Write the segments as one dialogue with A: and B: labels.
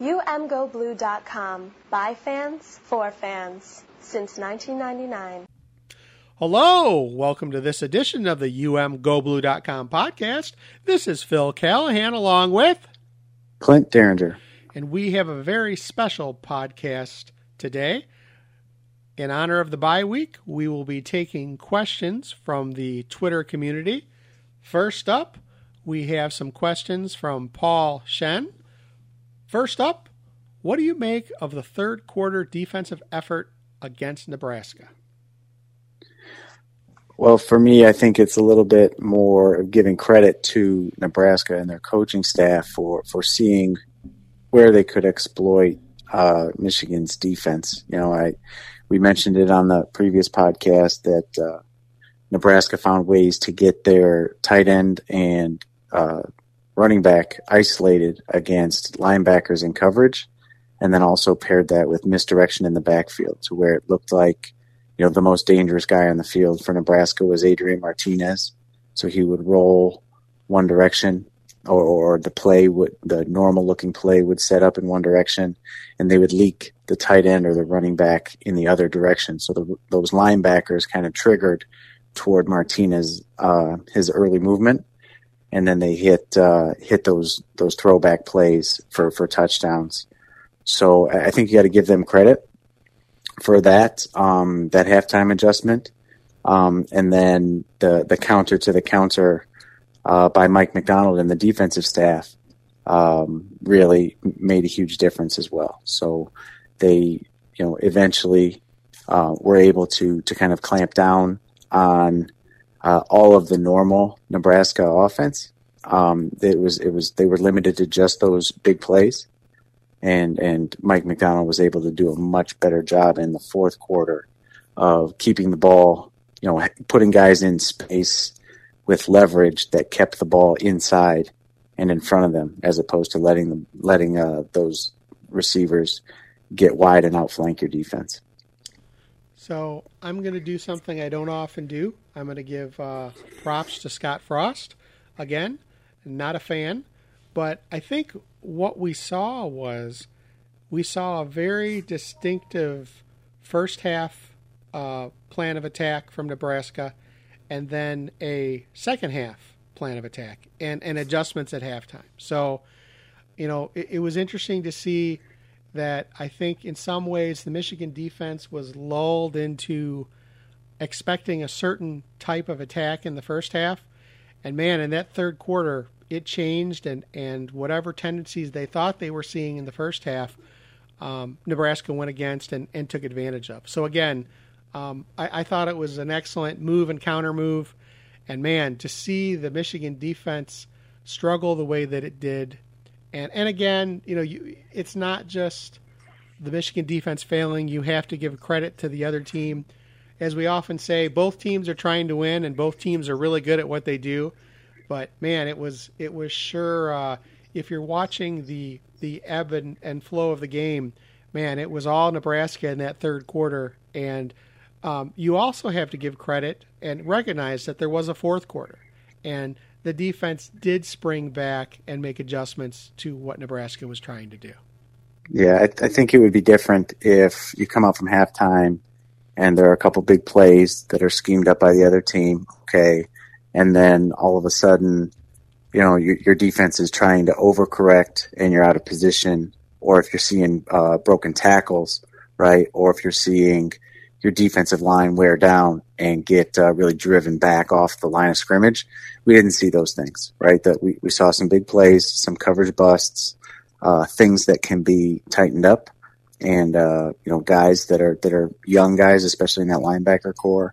A: UMGoBlue.com. By fans, for fans. Since 1999.
B: Hello, welcome to this edition of the UMGoBlue.com podcast. This is Phil Callahan along with
C: Clint Derringer.
B: And we have a very special podcast today. In honor of the bye week, we will be taking questions from the Twitter community. First up, we have some questions from Paul Shen. First up, what do you make of the third quarter defensive effort against Nebraska?
C: Well, for me, I think it's a little bit more of giving credit to Nebraska and their coaching staff for, for seeing where they could exploit uh, Michigan's defense. You know, I we mentioned it on the previous podcast that uh, Nebraska found ways to get their tight end and uh, running back isolated against linebackers in coverage, and then also paired that with misdirection in the backfield to where it looked like, you know, the most dangerous guy on the field for Nebraska was Adrian Martinez. So he would roll one direction or, or the play would, the normal looking play would set up in one direction and they would leak the tight end or the running back in the other direction. So the, those linebackers kind of triggered toward Martinez, uh, his early movement and then they hit uh, hit those those throwback plays for for touchdowns. So I think you got to give them credit for that um, that halftime adjustment, um, and then the the counter to the counter uh, by Mike Macdonald and the defensive staff um, really made a huge difference as well. So they you know eventually uh, were able to to kind of clamp down on uh, all of the normal Nebraska offense. Um, it was it was they were limited to just those big plays, and and Mike Macdonald was able to do a much better job in the fourth quarter of keeping the ball, you know, putting guys in space with leverage that kept the ball inside and in front of them, as opposed to letting them letting uh, those receivers get wide and outflank your defense.
B: So I'm going to do something I don't often do. I'm going to give uh, props to Scott Frost again. Not a fan, but I think what we saw was we saw a very distinctive first half uh, plan of attack from Nebraska, and then a second half plan of attack and, and adjustments at halftime. So, you know, it, it was interesting to see that I think in some ways the Michigan defense was lulled into expecting a certain type of attack in the first half. And man, in that third quarter, it changed, and, and whatever tendencies they thought they were seeing in the first half, um, Nebraska went against and, and took advantage of. So, again, um, I, I thought it was an excellent move and counter move. And man, to see the Michigan defense struggle the way that it did and and again, you know, you, it's not just the Michigan defense failing. You have to give credit to the other team. As we often say, both teams are trying to win, and both teams are really good at what they do. But man, it was it was sure. Uh, if you're watching the the ebb and, and flow of the game, man, it was all Nebraska in that third quarter. And um, you also have to give credit and recognize that there was a fourth quarter. And the defense did spring back and make adjustments to what Nebraska was trying to do.
C: Yeah, I, I think it would be different if you come out from halftime and there are a couple big plays that are schemed up by the other team. Okay. And then all of a sudden, you know, your, your defense is trying to overcorrect and you're out of position. Or if you're seeing uh, broken tackles, right? Or if you're seeing your defensive line wear down and get uh, really driven back off the line of scrimmage. We didn't see those things, right? That we, we saw some big plays, some coverage busts, uh, things that can be tightened up, and uh, you know guys that are that are young guys, especially in that linebacker corps,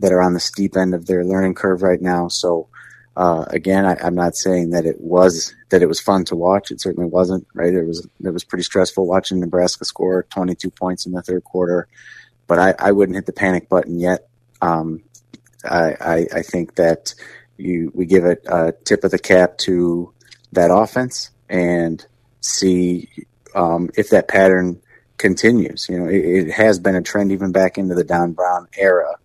C: that are on the steep end of their learning curve right now. So. Uh, again, I, am not saying that it was that it was fun to watch. It certainly wasn't. Right? It was it was pretty stressful watching Nebraska score 22 points in the third quarter but I, I wouldn't hit the panic button yet. Um, I, I, I, think that you we give it a tip of the cap to that offense and see um, if that pattern continues. You know, it, it, has been a trend even back into the Don Brown era,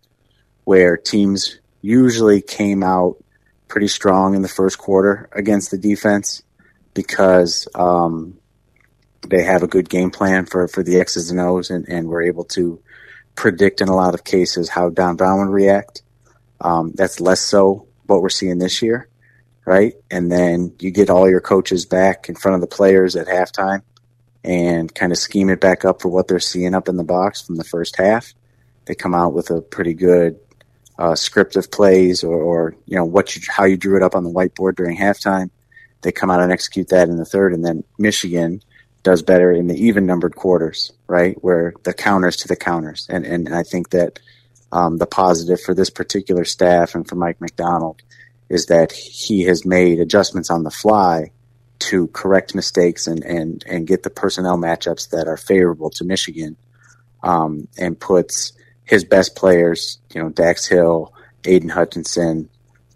C: where teams usually came out pretty strong in the first quarter against the defense because um, they have a good game plan for, for the X's and O's, and, and we're able to predict in a lot of cases how Don Brown would react. Um, that's less so what we're seeing this year, right? And then you get all your coaches back in front of the players at halftime and kind of scheme it back up for what they're seeing up in the box from the first half. They come out with a pretty good uh, script of plays or, or you know what you, how you drew it up on the whiteboard during halftime. They come out and execute that in the third, and then Michigan does better in the even numbered quarters, right? Where the counters to the counters. And, and I think that um, the positive for this particular staff and for Mike Macdonald is that he has made adjustments on the fly to correct mistakes and, and, and get the personnel matchups that are favorable to Michigan um, and puts his best players, you know, Dax Hill, Aidan Hutchinson,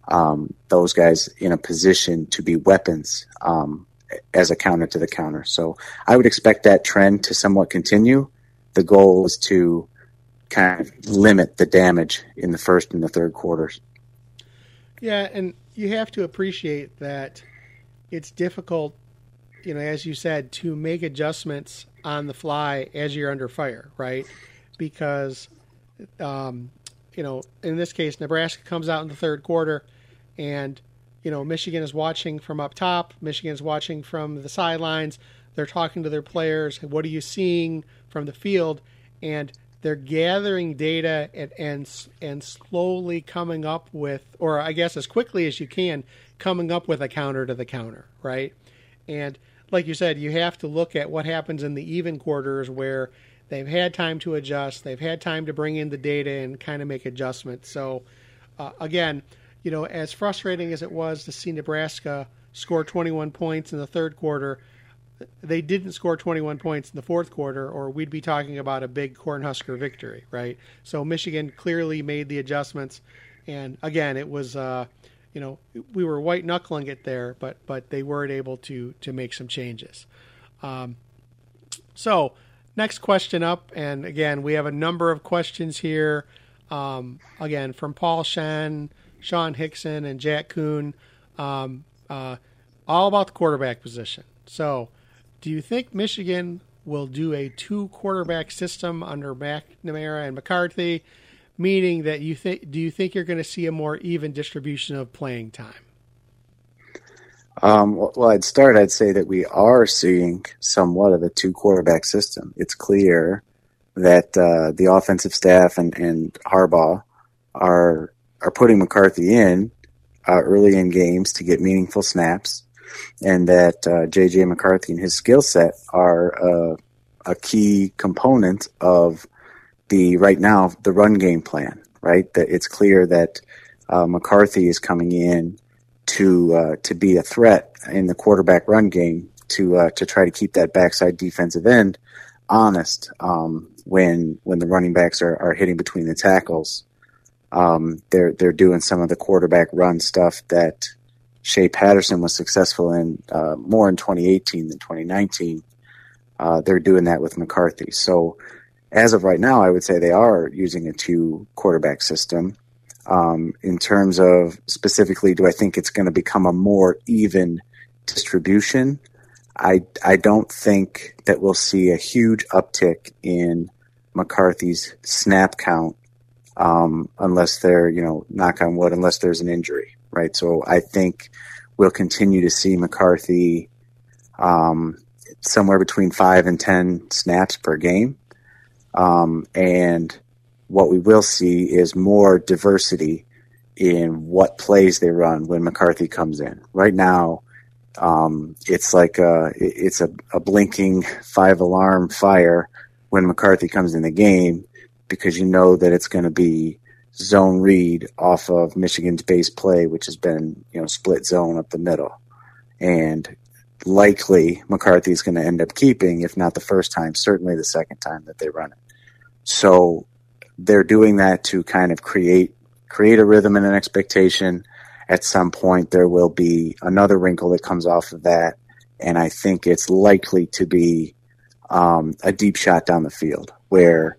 C: um, those guys in a position to be weapons um, as a counter to the counter. So I would expect that trend to somewhat continue. The goal is to kind of limit the damage in the first and the third quarters.
B: Yeah, and you have to appreciate that it's difficult, you know, as you said, to make adjustments on the fly as you're under fire, right? Because, um, you know, in this case, Nebraska comes out in the third quarter and – you know, Michigan is watching from up top, Michigan is watching from the sidelines. They're talking to their players. What are you seeing from the field? And they're gathering data and, and and slowly coming up with, or I guess as quickly as you can, coming up with a counter to the counter, right? And like you said, you have to look at what happens in the even quarters where they've had time to adjust, they've had time to bring in the data and kind of make adjustments. So, uh, again, you know, as frustrating as it was to see Nebraska score 21 points in the third quarter, they didn't score 21 points in the fourth quarter, or we'd be talking about a big Cornhusker victory, right? So Michigan clearly made the adjustments, and again, it was, uh, you know, we were white knuckling it there, but but they weren't able to to make some changes. Um, so next question up, and again, we have a number of questions here. Um, again, from Paul Shen. Sean Hickson and Jack Kuhn, um, uh, all about the quarterback position. So, do you think Michigan will do a two quarterback system under McNamara and McCarthy, meaning that you think do you think you're going to see a more even distribution of playing time?
C: Um, well, I'd start. I'd say that we are seeing somewhat of a two quarterback system. It's clear that uh, the offensive staff and, and Harbaugh are are putting McCarthy in uh, early in games to get meaningful snaps, and that uh, JJ McCarthy and his skill set are uh, a key component of the right now the run game plan. Right, that it's clear that uh, McCarthy is coming in to uh, to be a threat in the quarterback run game to uh, to try to keep that backside defensive end honest um, when when the running backs are, are hitting between the tackles um, they're they're doing some of the quarterback run stuff that Shea Patterson was successful in uh, more in 2018 than 2019. Uh, they're doing that with McCarthy. So as of right now, I would say they are using a two quarterback system. Um, in terms of specifically, do I think it's going to become a more even distribution? I I don't think that we'll see a huge uptick in McCarthy's snap count um, unless they're, you know, knock on wood, unless there's an injury, right? So I think we'll continue to see McCarthy um, somewhere between five and 10 snaps per game. Um, and what we will see is more diversity in what plays they run when McCarthy comes in. Right now, um, it's like a, it's a, a blinking five alarm fire when McCarthy comes in the game because you know that it's going to be zone read off of Michigan's base play, which has been, you know, split zone up the middle. And likely McCarthy is going to end up keeping, if not the first time, certainly the second time that they run it. So they're doing that to kind of create create a rhythm and an expectation. At some point, there will be another wrinkle that comes off of that, and I think it's likely to be um, a deep shot down the field where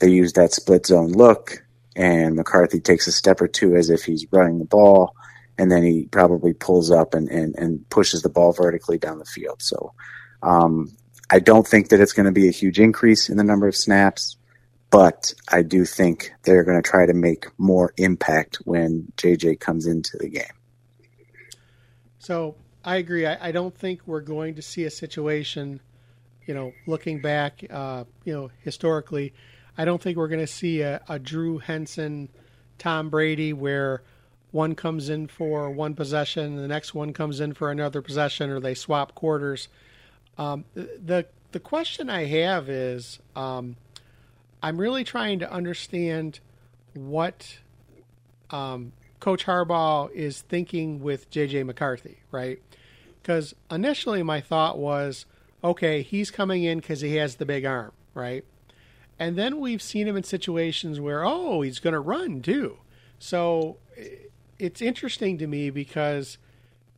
C: they use that split zone look, and McCarthy takes a step or two as if he's running the ball, and then he probably pulls up and, and, and pushes the ball vertically down the field. So um, I don't think that it's going to be a huge increase in the number of snaps, but I do think they're going to try to make more impact when JJ comes into the game.
B: So I agree. I, I don't think we're going to see a situation, you know, looking back, uh, you know, historically, I don't think we're going to see a, a Drew Henson, Tom Brady where one comes in for one possession, the next one comes in for another possession, or they swap quarters. Um, the the question I have is, um, I'm really trying to understand what um, Coach Harbaugh is thinking with JJ McCarthy, right? Because initially my thought was, okay, he's coming in because he has the big arm, right? And then we've seen him in situations where, oh, he's going to run too. So it's interesting to me because,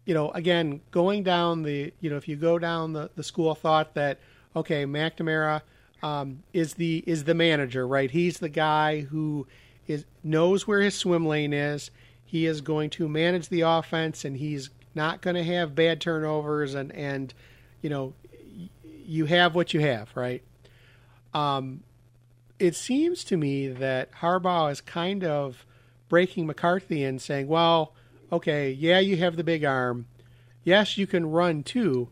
B: you know, again, going down the, you know, if you go down the, the school thought that, okay, McNamara um, is the is the manager, right? He's the guy who is knows where his swim lane is. He is going to manage the offense, and he's not going to have bad turnovers, and and you know, you have what you have, right? Um, it seems to me that Harbaugh is kind of breaking McCarthy and saying, well, okay, yeah, you have the big arm. Yes, you can run too.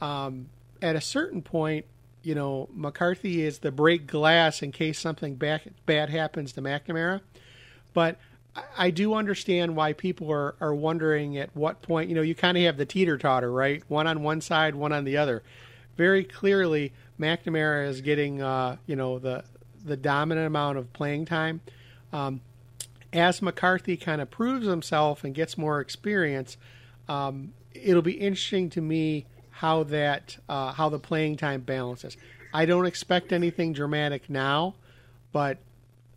B: Um, at a certain point, you know, McCarthy is the break glass in case something bad, bad happens to McNamara. But I do understand why people are, are wondering at what point, you know, you kind of have the teeter totter, right? One on one side, one on the other. Very clearly, McNamara is getting, uh, you know, the the dominant amount of playing time. Um, as McCarthy kind of proves himself and gets more experience, um, it'll be interesting to me how that uh, how the playing time balances. I don't expect anything dramatic now, but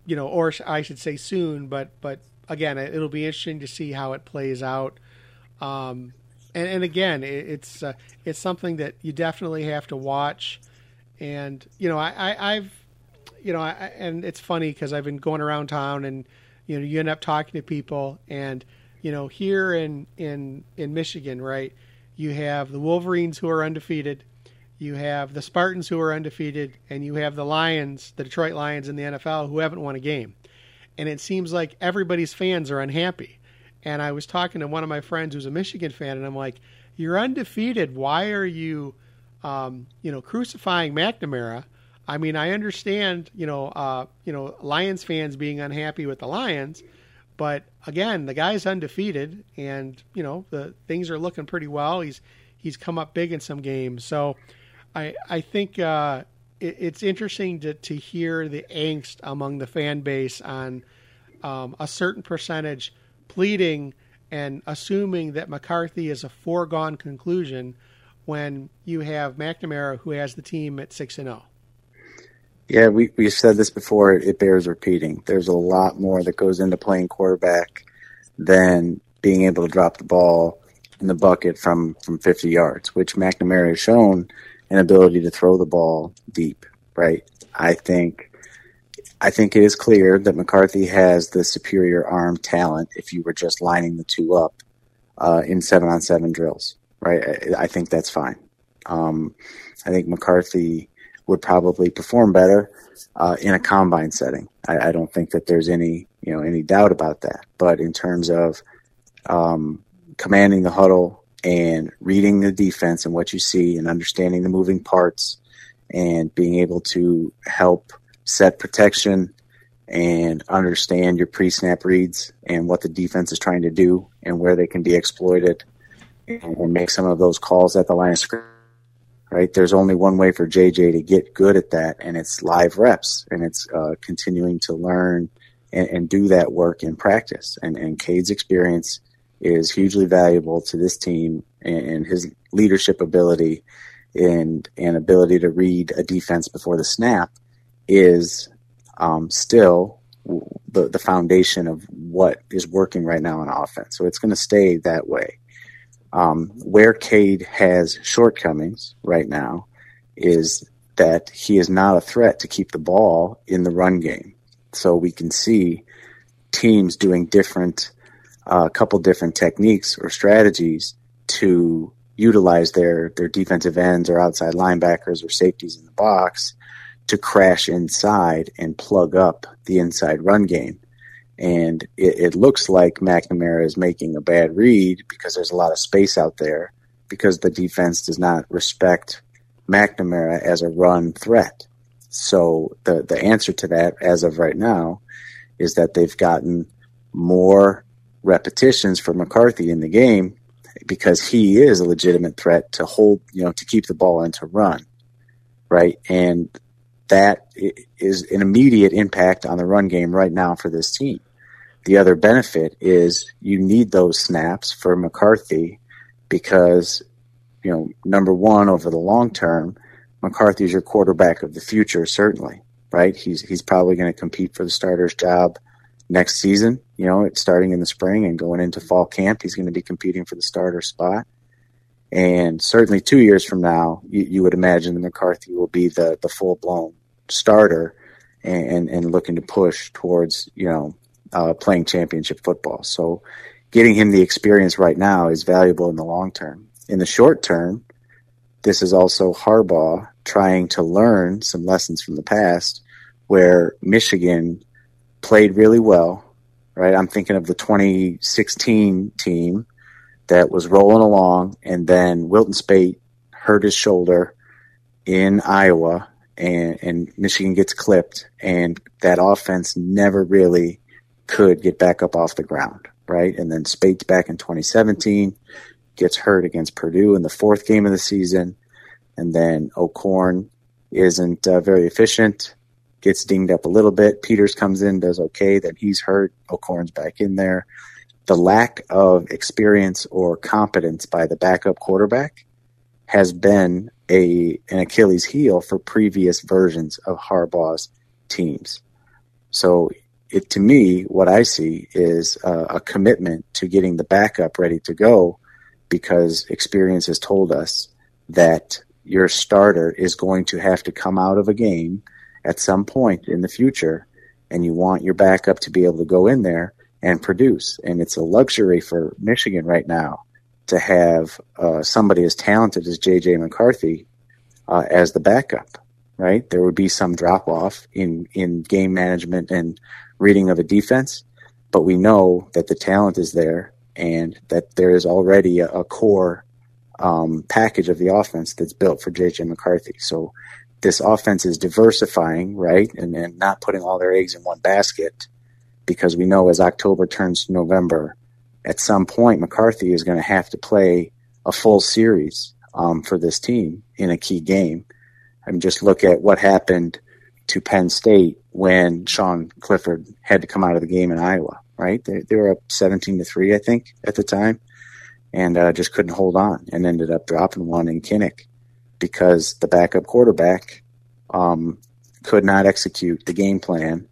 B: you know, or I should say soon. But but again, it'll be interesting to see how it plays out. Um, and, and again, it, it's uh, it's something that you definitely have to watch. And you know, I, have you know, I, and it's funny because I've been going around town, and you know, you end up talking to people, and you know, here in in in Michigan, right? You have the Wolverines who are undefeated, you have the Spartans who are undefeated, and you have the Lions, the Detroit Lions in the NFL who haven't won a game. And it seems like everybody's fans are unhappy. And I was talking to one of my friends who's a Michigan fan, and I'm like, "You're undefeated. Why are you, um, you know, crucifying McNamara?" I mean, I understand, you know, uh, you know, Lions fans being unhappy with the Lions, but again, the guy's undefeated, and you know the things are looking pretty well. He's he's come up big in some games, so I I think uh, it, it's interesting to to hear the angst among the fan base on um, a certain percentage pleading and assuming that McCarthy is a foregone conclusion when you have McNamara who has the team at six and zero.
C: Yeah, we we've said this before. It bears repeating. There's a lot more that goes into playing quarterback than being able to drop the ball in the bucket from from 50 yards, which McNamara has shown an ability to throw the ball deep. Right. I think I think it is clear that McCarthy has the superior arm talent. If you were just lining the two up uh, in seven on seven drills, right? I, I think that's fine. Um, I think McCarthy would probably perform better uh, in a combine setting. I, I, don't think that there's any you know any doubt about that. But in terms of um, commanding the huddle and reading the defense and what you see and understanding the moving parts and being able to help set protection and understand your pre-snap reads and what the defense is trying to do and where they can be exploited and make some of those calls at the line of scrimmage right? There's only one way for JJ to get good at that, and it's live reps, and it's uh, continuing to learn and, and, do that work in practice. And, and Cade's experience is hugely valuable to this team, and, and his leadership ability and and ability to read a defense before the snap is um, still the, the foundation of what is working right now on offense. So it's going to stay that way. Um, where Cade has shortcomings right now is that he is not a threat to keep the ball in the run game. So we can see teams doing different, a uh, couple different techniques or strategies to utilize their their defensive ends or outside linebackers or safeties in the box to crash inside and plug up the inside run game. And it, it looks like McNamara is making a bad read because there's a lot of space out there because the defense does not respect McNamara as a run threat. So the the answer to that, as of right now, is that they've gotten more repetitions for McCarthy in the game because he is a legitimate threat to hold, you know, to keep the ball and to run, right? And that is an immediate impact on the run game right now for this team. The other benefit is you need those snaps for McCarthy because, you know, number one, over the long term, McCarthy is your quarterback of the future, certainly, right? He's, he's probably going to compete for the starter's job next season. You know, it's starting in the spring and going into fall camp. He's going to be competing for the starter spot. And certainly two years from now, you, you would imagine that McCarthy will be the, the full blown starter and, and, and, looking to push towards, you know, uh, playing championship football. So getting him the experience right now is valuable in the long term. In the short term, this is also Harbaugh trying to learn some lessons from the past where Michigan played really well, right? I'm thinking of the 2016 team that was rolling along, and then Wilton Speight hurt his shoulder in Iowa, and, and Michigan gets clipped, and that offense never really could get back up off the ground, right? And then Speight's back in 2017, gets hurt against Purdue in the fourth game of the season, and then O'Korn isn't uh, very efficient gets dinged up a little bit. Peters comes in, does okay. Then he's hurt. O'Korn's back in there. The lack of experience or competence by the backup quarterback has been a an Achilles heel for previous versions of Harbaugh's teams. So it to me, what I see is a, a commitment to getting the backup ready to go because experience has told us that your starter is going to have to come out of a game – at some point in the future, and you want your backup to be able to go in there and produce. And it's a luxury for Michigan right now to have uh, somebody as talented as J.J. McCarthy uh, as the backup. Right, there would be some drop off in in game management and reading of a defense, but we know that the talent is there and that there is already a, a core um, package of the offense that's built for JJ McCarthy. So this offense is diversifying, right? And, and not putting all their eggs in one basket because we know as October turns to November, at some point, McCarthy is going to have to play a full series um, for this team in a key game. I mean, just look at what happened to Penn State when Sean Clifford had to come out of the game in Iowa, right? They, they were up 17 to 3, I think, at the time, and uh, just couldn't hold on and ended up dropping one in Kinnick because the backup quarterback um, could not execute the game plan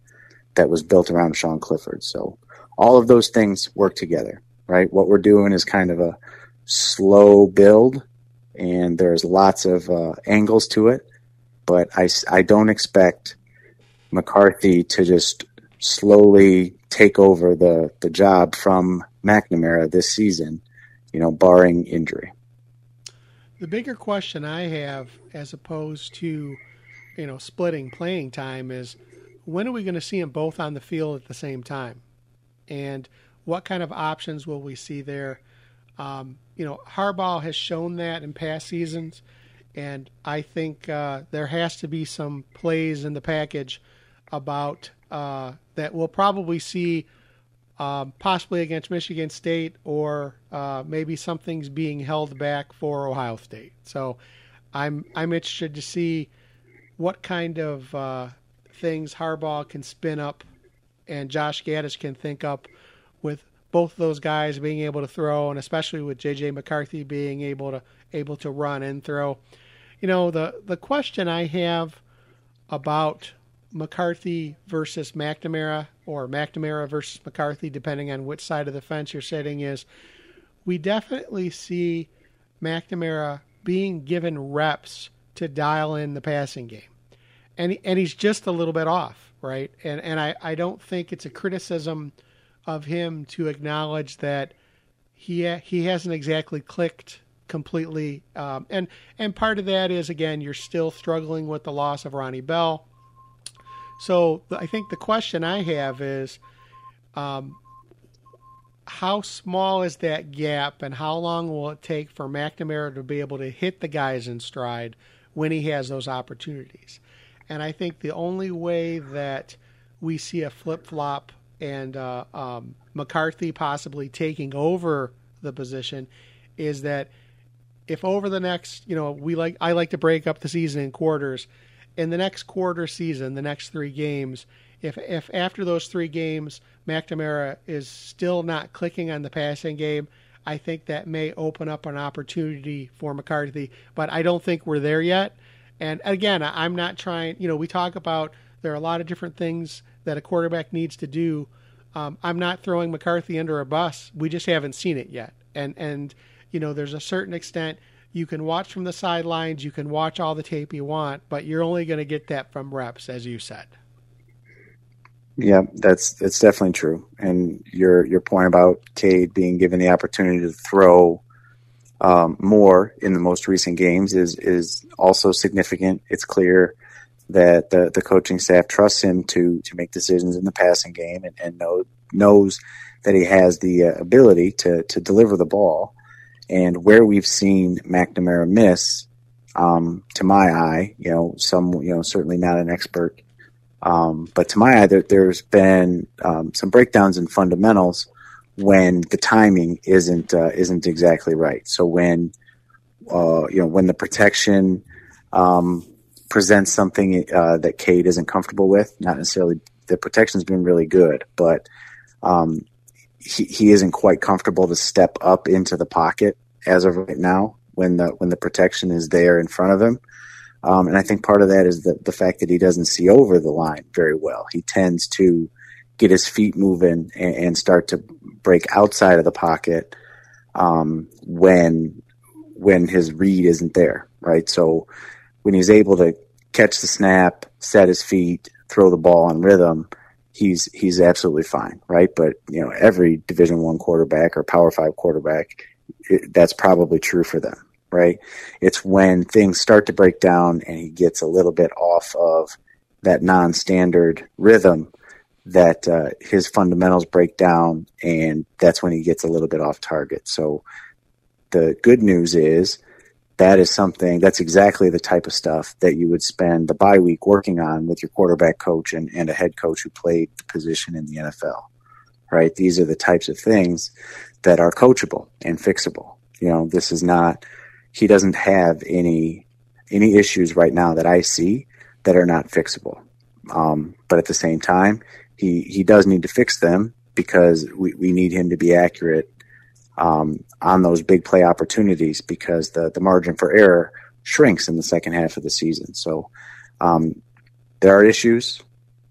C: that was built around Sean Clifford. So all of those things work together, right? What we're doing is kind of a slow build, and there's lots of uh, angles to it. But I, I don't expect McCarthy to just slowly take over the, the job from McNamara this season, you know, barring injury.
B: The bigger question I have, as opposed to, you know, splitting playing time, is when are we going to see them both on the field at the same time, and what kind of options will we see there? Um, you know, Harbaugh has shown that in past seasons, and I think uh, there has to be some plays in the package about uh, that we'll probably see um, possibly against Michigan State, or uh, maybe something's being held back for Ohio State. So I'm I'm interested to see what kind of uh, things Harbaugh can spin up and Josh Gattis can think up with both those guys being able to throw, and especially with J.J. McCarthy being able to able to run and throw. You know the the question I have about McCarthy versus McNamara or McNamara versus McCarthy, depending on which side of the fence you're sitting, is we definitely see McNamara being given reps to dial in the passing game. And, and he's just a little bit off, right? And, and I, I don't think it's a criticism of him to acknowledge that he, he hasn't exactly clicked completely. Um, and and part of that is again you're still struggling with the loss of Ronnie Bell. So I think the question I have is, um, how small is that gap, and how long will it take for McNamara to be able to hit the guys in stride when he has those opportunities? And I think the only way that we see a flip flop and uh, um, McCarthy possibly taking over the position is that if over the next, you know, we like I like to break up the season in quarters. In the next quarter season, the next three games, if if after those three games McNamara is still not clicking on the passing game, I think that may open up an opportunity for McCarthy. But I don't think we're there yet. And again, I'm not trying. You know, we talk about there are a lot of different things that a quarterback needs to do. Um, I'm not throwing McCarthy under a bus. We just haven't seen it yet. And and you know, there's a certain extent you can watch from the sidelines, you can watch all the tape you want, but you're only going to get that from reps, as you said.
C: Yeah, that's that's definitely true. And your your point about Cade being given the opportunity to throw um, more in the most recent games is is also significant. It's clear that the, the coaching staff trusts him to to make decisions in the passing game and, and know, knows that he has the uh, ability to to deliver the ball. And where we've seen McNamara miss, um, to my eye, you know, some you know certainly not an expert, um, but to my eye, there, has been um, some breakdowns in fundamentals when the timing isn't uh, isn't exactly right. So when uh, you know when the protection um, presents something uh, that Cade isn't comfortable with. Not necessarily the protection's been really good, but um, he, he isn't quite comfortable to step up into the pocket as of right now when the when the protection is there in front of him. Um, and I think part of that is the, the fact that he doesn't see over the line very well. He tends to get his feet moving and, and start to break outside of the pocket um, when when his read isn't there, right? So when he's able to catch the snap, set his feet, throw the ball on rhythm, he's he's absolutely fine, right? But you know, every Division One quarterback or Power Five quarterback, it, that's probably true for them, right? It's when things start to break down and he gets a little bit off of that non-standard rhythm that uh, his fundamentals break down, and that's when he gets a little bit off target. So the good news is that is something that's exactly the type of stuff that you would spend the bye week working on with your quarterback coach and, and a head coach who played the position in the NFL. Right? These are the types of things that are coachable and fixable. You know, this is not he doesn't have any any issues right now that I see that are not fixable. Um, but at the same time, he he does need to fix them because we, we need him to be accurate um, on those big play opportunities because the, the margin for error shrinks in the second half of the season. So um, there are issues.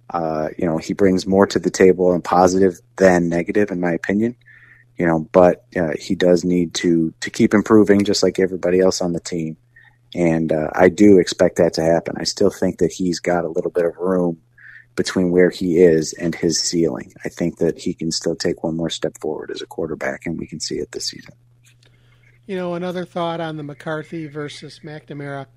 C: Uh, you know, he brings more to the table and positive than negative, in my opinion. You know, but uh, he does need to to keep improving, just like everybody else on the team. And uh, I do expect that to happen. I still think that he's got a little bit of room between where he is and his ceiling. I think that he can still take one more step forward as a quarterback, and we can see it this season.
B: You know, another thought on the McCarthy versus McNamara.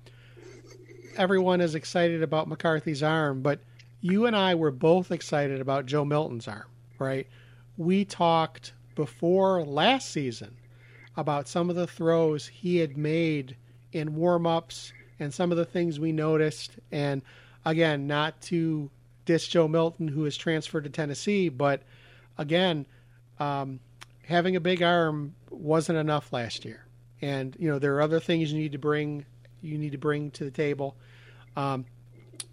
B: Everyone is excited about McCarthy's arm, but you and I were both excited about Joe Milton's arm, right? We talked before last season about some of the throws he had made in warm ups and some of the things we noticed. And again, not to diss Joe Milton, who has transferred to Tennessee. But again, um, having a big arm wasn't enough last year, and you know there are other things you need to bring you need to bring to the table. Um,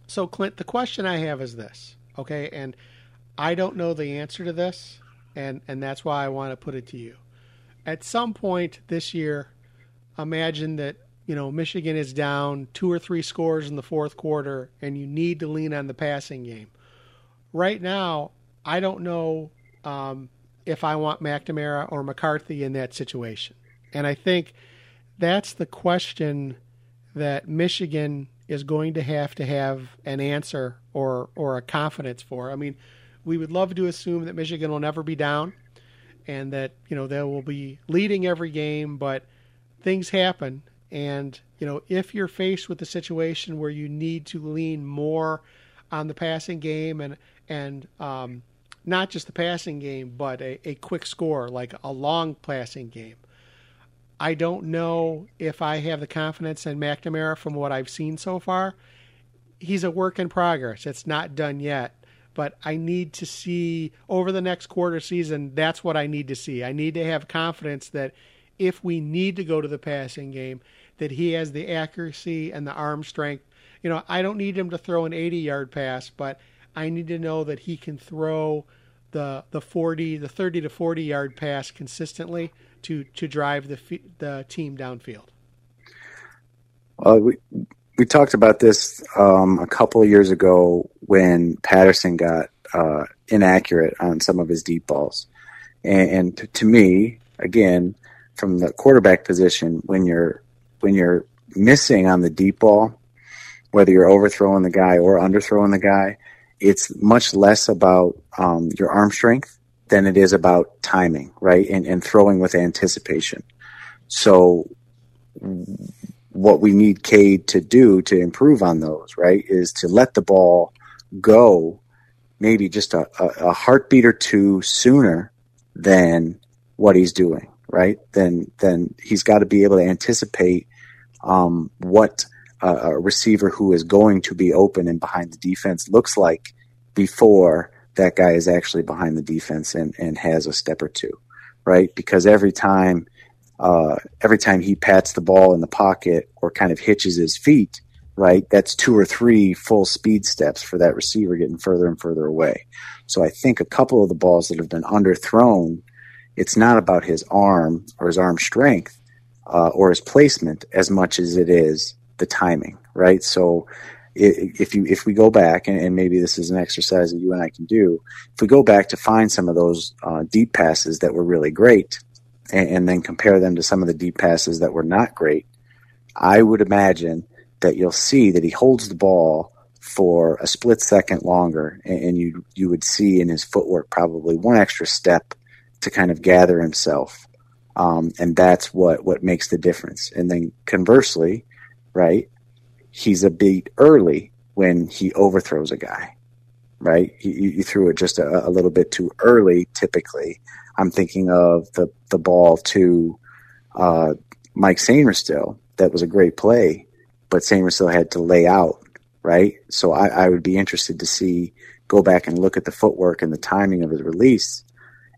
B: so, Clint, the question I have is this, okay? And I don't know the answer to this, and and that's why I want to put it to you. At some point this year, imagine that you know, Michigan is down two or three scores in the fourth quarter and you need to lean on the passing game. Right now, I don't know um, if I want McNamara or McCarthy in that situation. And I think that's the question that Michigan is going to have to have an answer or or a confidence for. I mean, we would love to assume that Michigan will never be down and that, you know, they will be leading every game, but things happen, and you know if you're faced with a situation where you need to lean more on the passing game and and um, not just the passing game, but a, a quick score like a long passing game. I don't know if I have the confidence in McNamara from what I've seen so far. He's a work in progress. It's not done yet but I need to see over the next quarter season. That's what I need to see. I need to have confidence that if we need to go to the passing game, that he has the accuracy and the arm strength. You know, I don't need him to throw an 80 yard pass, but I need to know that he can throw the the 40, the 30 to 40 yard pass consistently to to drive the the team downfield.
C: Well, we we talked about this um, a couple of years ago when Patterson got uh, inaccurate on some of his deep balls, and, and to, to me, again, from the quarterback position, when you're when you're missing on the deep ball, whether you're overthrowing the guy or underthrowing the guy, it's much less about um, your arm strength than it is about timing, right? And, and throwing with anticipation. So what we need Cade to do to improve on those, right, is to let the ball go maybe just a, a, a heartbeat or two sooner than what he's doing, right? Then then he's got to be able to anticipate um, what a, a receiver who is going to be open and behind the defense looks like before that guy is actually behind the defense and, and has a step or two, right? Because every time uh, every time he pats the ball in the pocket or kind of hitches his feet, right, that's two or three full speed steps for that receiver getting further and further away. So I think a couple of the balls that have been underthrown, it's not about his arm or his arm strength uh, or his placement as much as it is the timing, right? So if you if we go back and, and, maybe this is an exercise that you and I can do, if we go back to find some of those uh, deep passes that were really great, and, and then compare them to some of the deep passes that were not great, I would imagine that you'll see that he holds the ball for a split second longer, and, and you you would see in his footwork probably one extra step to kind of gather himself, um, and that's what what makes the difference. And then conversely, right, he's a beat early when he overthrows a guy, right? You, threw it just a, a little bit too early, typically, I'm thinking of the the ball to uh, Mike Sainristil. That was a great play, but Sainristil had to lay out, right? So I, I would be interested to see go back and look at the footwork and the timing of his release,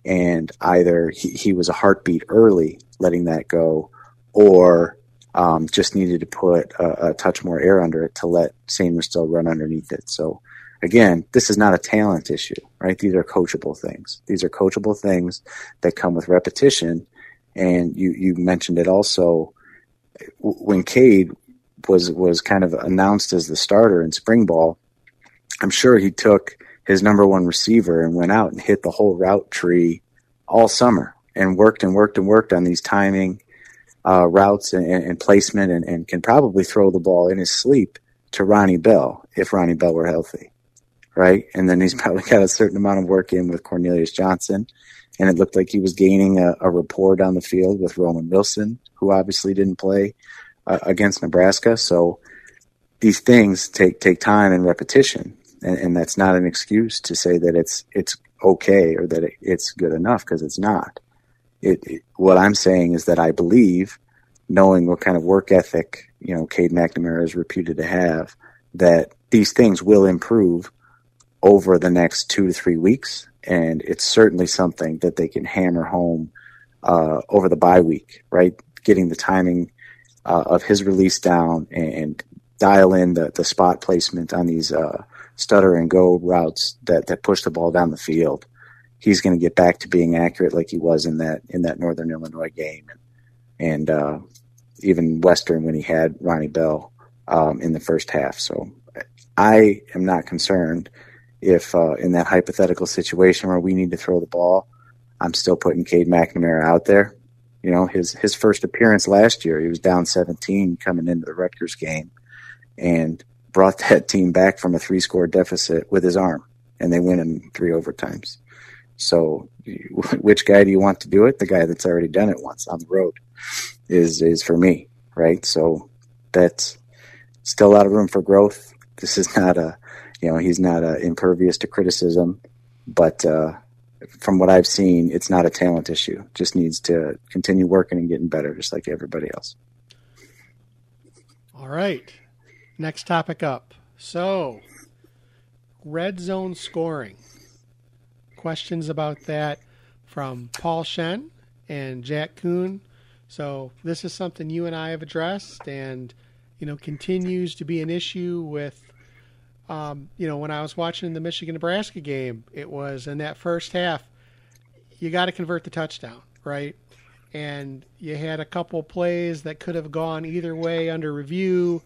C: and either he, he was a heartbeat early, letting that go, or um, just needed to put a, a, touch more air under it to let Sainristil run underneath it. So again, this is not a talent issue, right? These are coachable things. These are coachable things that come with repetition. And you, you mentioned it also when Cade was, was kind of announced as the starter in spring ball. I'm sure he took his number one receiver and went out and hit the whole route tree all summer and worked and worked and worked on these timing uh, routes and, and placement and, and, can probably throw the ball in his sleep to Ronnie Bell if Ronnie Bell were healthy right? And then he's probably got a certain amount of work in with Cornelius Johnson. And it looked like he was gaining a, a rapport down the field with Roman Wilson, who obviously didn't play uh, against Nebraska. So these things take take time and repetition, and, and, that's not an excuse to say that it's it's okay or that it, it's good enough because it's not. It, it, what I'm saying is that I believe, knowing what kind of work ethic you know Cade McNamara is reputed to have, that these things will improve over the next two to three weeks. And it's certainly something that they can hammer home uh, over the bye week, right? Getting the timing uh, of his release down and, dial in the, the spot placement on these uh, stutter and go routes that, that push the ball down the field. He's going to get back to being accurate like he was in that in that Northern Illinois game, and, and uh, even Western when he had Ronnie Bell um, in the first half. So I am not concerned if uh, in that hypothetical situation where we need to throw the ball, I'm still putting Cade McNamara out there. You know, his his first appearance last year, he was down 17 coming into the Rutgers game, and brought that team back from a three score deficit with his arm, and they win in three overtimes. So which guy do you want to do it? The guy that's already done it once on the road is is for me, right? So that's still a lot of room for growth. This is not a, you know, he's not a impervious to criticism, but uh, from what I've seen, it's not a talent issue. Just needs to continue working and getting better, just like everybody else.
B: All right. Next topic up. So, red zone scoring. Questions about that from Paul Shen and Jack Kuhn. So, this is something you and I have addressed and, you know, continues to be an issue with um, you know, when I was watching the Michigan Nebraska game, it was in that first half, you got to convert the touchdown, right? And you had a couple plays that could have gone either way under review.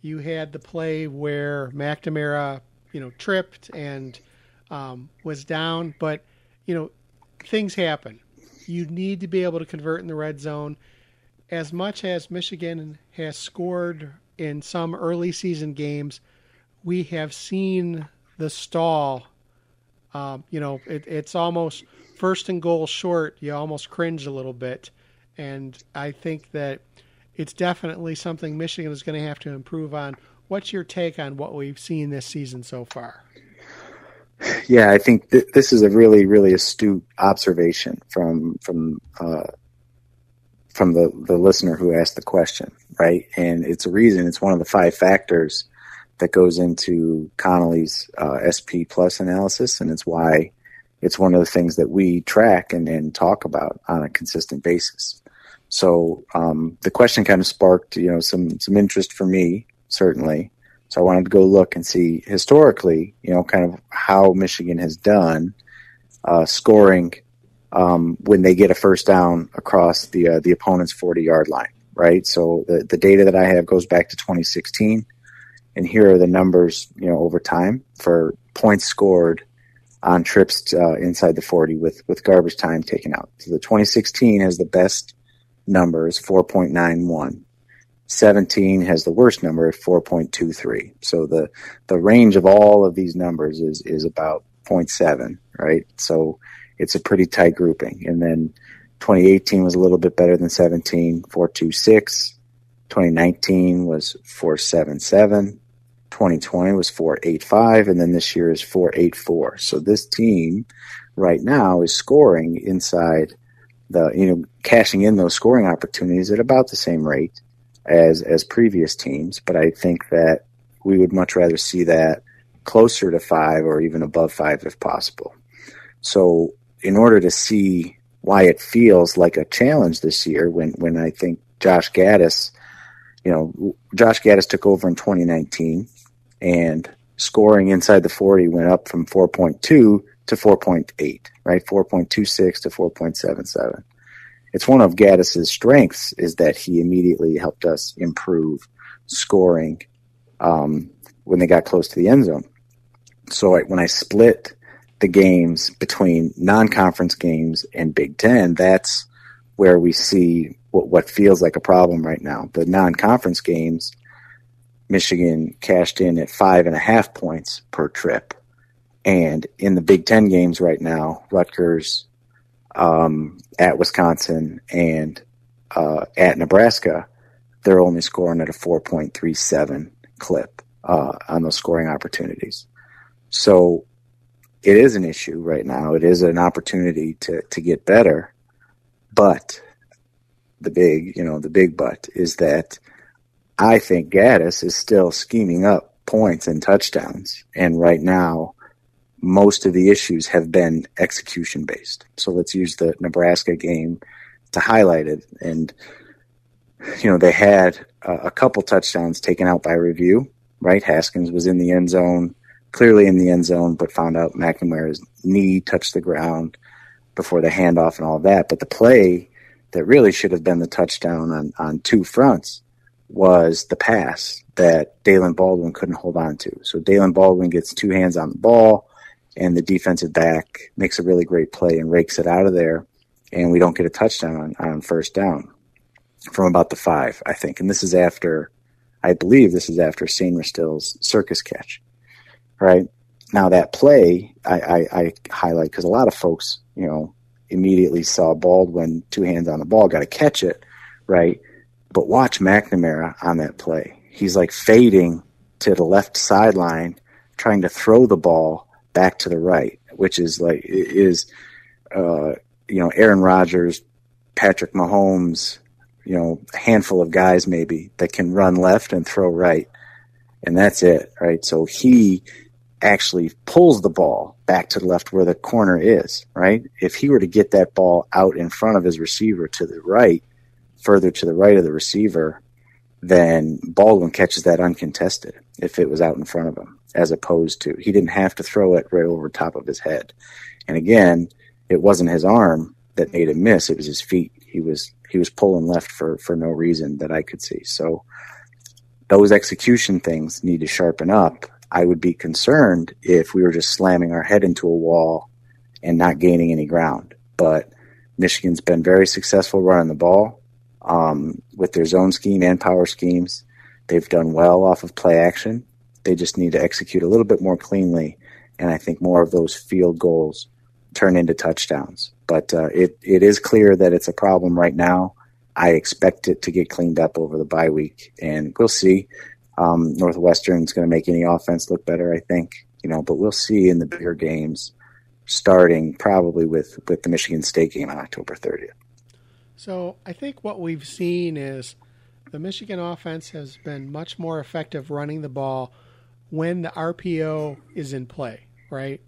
B: You had the play where McNamara, you know, tripped and um, was down, but you know, things happen. You need to be able to convert in the red zone. As much as Michigan has scored in some early season games, we have seen the stall. Um, you know, it, it's almost first and goal short. You almost cringe a little bit, and I think that it's definitely something Michigan is going to have to improve on. What's your take on what we've seen this season so far?
C: Yeah, I think th- this is a really, really astute observation from from uh, from the the listener who asked the question, right? And it's a reason. It's one of the five factors that goes into Connelly's uh, SP plus analysis, and it's why it's one of the things that we track and, and talk about on a consistent basis. So um, the question kind of sparked, you know, some some interest for me certainly. So I wanted to go look and see historically, you know, kind of how Michigan has done uh, scoring um, when they get a first down across the uh, the opponent's 40 yard line, right? So the the data that I have goes back to 2016 and here are the numbers, you know, over time for points scored on trips uh, inside the 40 with, with garbage time taken out. So the 2016 has the best numbers, 4.91. 17 has the worst number at 4.23. So the, the range of all of these numbers is, is about 0.7, right? So it's a pretty tight grouping. And then 2018 was a little bit better than 17, 426. 2019 was 477. 2020 was 485 and then this year is 484 so this team right now is scoring inside the you know cashing in those scoring opportunities at about the same rate as as previous teams. But i think that we would much rather see that closer to 5 or even above 5 if possible. So in order to see why it feels like a challenge this year when when i think Josh Gattis, you know, Josh Gattis took over in 2019 and scoring inside the 40 went up from 4.2 to 4.8, right? 4.26 to 4.77. It's one of Gattis's strengths is that he immediately helped us improve scoring um, when they got close to the end zone. So I, when I split the games between non-conference games and Big Ten, that's where we see what, what feels like a problem right now. The non-conference games – Michigan cashed in at five and a half points per trip. And in the Big Ten games right now, Rutgers um, at Wisconsin and uh, at Nebraska, they're only scoring at a 4.37 clip uh, on those scoring opportunities. So it is an issue right now. It is an opportunity to, to get better. But the big, you know, the big but is that I think Gattis is still scheming up points and touchdowns. And right now, most of the issues have been execution based. So let's use the Nebraska game to highlight it. And, you know, they had a, couple touchdowns taken out by review, right? Haskins was in the end zone, clearly in the end zone, but found out McNamara's knee touched the ground before the handoff and all that. But the play that really should have been the touchdown on, on two fronts was the pass that Daylen Baldwin couldn't hold on to. So Daylen Baldwin gets two hands on the ball, and the defensive back makes a really great play and rakes it out of there, and we don't get a touchdown on, on first down from about the five, I think. And this is after, I believe this is after Sainristil's circus catch, right? Now that play I, I, I highlight because a lot of folks, you know, immediately saw Baldwin two hands on the ball, got to catch it, right? But watch McNamara on that play. He's like fading to the left sideline, trying to throw the ball back to the right, which is like is uh, you know Aaron Rodgers, Patrick Mahomes, you know a handful of guys maybe that can run left and throw right, and that's it, right? So he actually pulls the ball back to the left where the corner is, right? If he were to get that ball out in front of his receiver to the right, further to the right of the receiver, then Baldwin catches that uncontested if it was out in front of him, as opposed to he didn't have to throw it right over top of his head. And again, it wasn't his arm that made him miss; it was his feet. He was he was pulling left for for no reason that I could see. So those execution things need to sharpen up. I would be concerned if we were just slamming our head into a wall and not gaining any ground. But Michigan's been very successful running the ball um, with their zone scheme and power schemes. They've done well off of play action. They just need to execute a little bit more cleanly, and I think more of those field goals turn into touchdowns. But uh, it it is clear that it's a problem right now. I expect it to get cleaned up over the bye week, and we'll see. Um, Northwestern's going to make any offense look better, I think. You know, but we'll see in the bigger games, starting probably with with the Michigan State game on October 30th.
B: So I think what we've seen is the Michigan offense has been much more effective running the ball when the RPO is in play, right?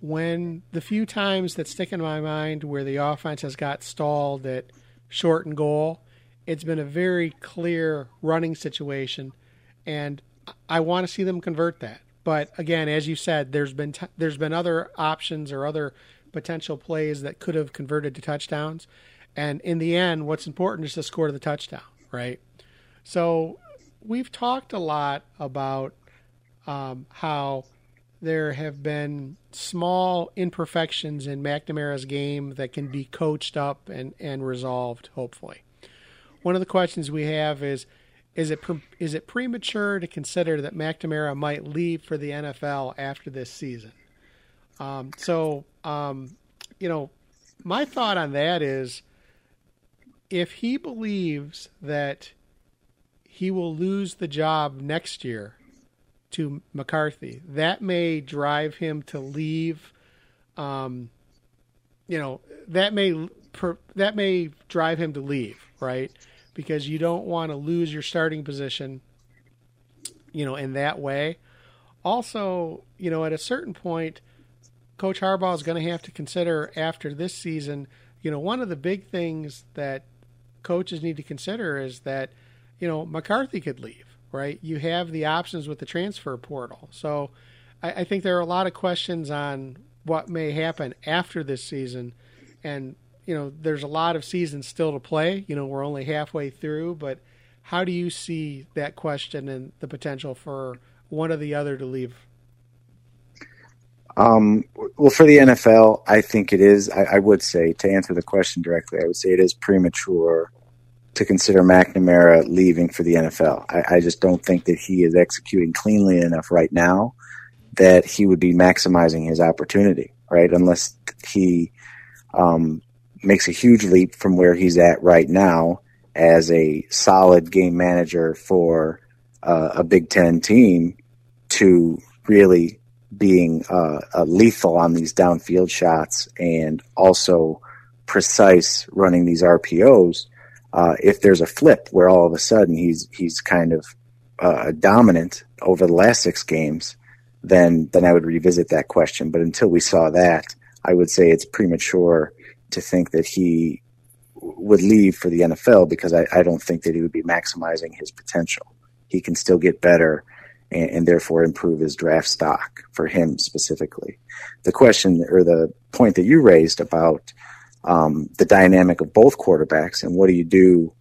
B: When the few times that stick in my mind where the offense has got stalled at short and goal, it's been a very clear running situation, and I want to see them convert that. But again, as you said, there's been t- there's been other options or other potential plays that could have converted to touchdowns, and in the end, what's important is to score the touchdown, right? So we've talked a lot about um, how there have been small imperfections in McNamara's game that can be coached up and, and resolved, hopefully. One of the questions we have is is it is it premature to consider that McNamara might leave for the NFL after this season? Um, so, um, you know, my thought on that is if he believes that he will lose the job next year to McCarthy, that may drive him to leave. Um, you know, that may that may drive him to leave, right? Because you don't want to lose your starting position, you know, in that way. Also, you know, at a certain point, Coach Harbaugh is going to have to consider after this season. You know, one of the big things that coaches need to consider is that, you know, McCarthy could leave, right? You have the options with the transfer portal. So I, I think there are a lot of questions on what may happen after this season. And, you know, there's a lot of seasons still to play. You know, we're only halfway through, but how do you see that question and the potential for one or the other to leave?
C: Um, well, for the NFL, I think it is. I, I, would say to answer the question directly, I would say it is premature to consider McNamara leaving for the NFL. I, I, just don't think that he is executing cleanly enough right now that he would be maximizing his opportunity, right? Unless he um, makes a huge leap from where he's at right now as a solid game manager for uh, a Big Ten team to really being uh, lethal on these downfield shots and also precise running these RPOs uh, if there's a flip where all of a sudden he's he's kind of uh, dominant over the last six games, then then I would revisit that question. But until we saw that, I would say it's premature to think that he would leave for the NFL because I, I don't think that he would be maximizing his potential. He can still get better and, and therefore improve his draft stock for him specifically. The question or the point that you raised about um, the dynamic of both quarterbacks and what do you do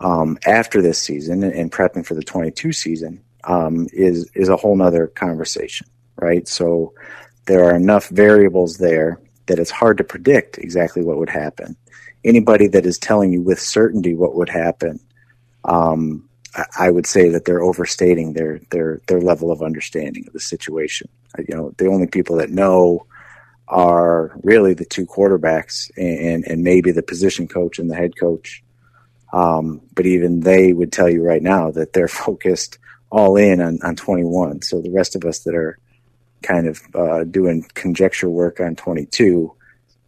C: um, after this season and, prepping for the 22 season um, is is a whole nother conversation, right? So there are enough variables there that it's hard to predict exactly what would happen. Anybody that is telling you with certainty what would happen, um, I would say that they're overstating their their their level of understanding of the situation. You know, the only people that know are really the two quarterbacks and, and maybe the position coach and the head coach. Um, but even they would tell you right now that they're focused all in on, on 21. So the rest of us that are kind of uh, doing conjecture work on 22,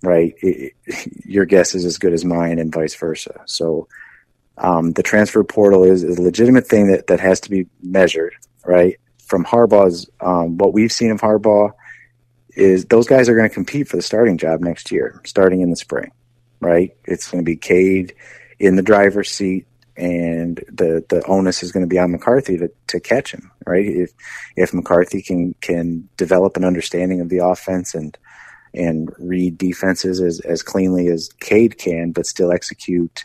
C: right? It, your guess is as good as mine, and vice versa. So um, the transfer portal is, is, a legitimate thing that, that has to be measured, right? From Harbaugh's, um, what we've seen of Harbaugh is those guys are going to compete for the starting job next year, starting in the spring, right? It's going to be Cade in the driver's seat, and the the onus is going to be on McCarthy to, to catch him, right? If if McCarthy can can develop an understanding of the offense and and read defenses as, as cleanly as Cade can, but still execute,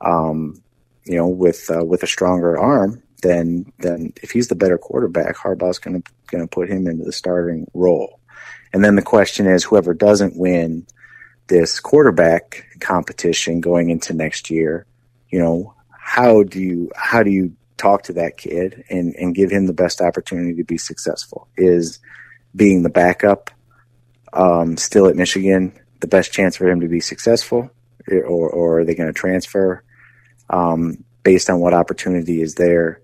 C: um, you know, with uh, with a stronger arm, then then if he's the better quarterback, Harbaugh's going to going to put him into the starting role. And then the question is, whoever doesn't win this quarterback competition going into next year, you know, how do you how do you talk to that kid and and give him the best opportunity to be successful? Is being the backup um, still at Michigan the best chance for him to be successful, or, or are they going to transfer um, based on what opportunity is there?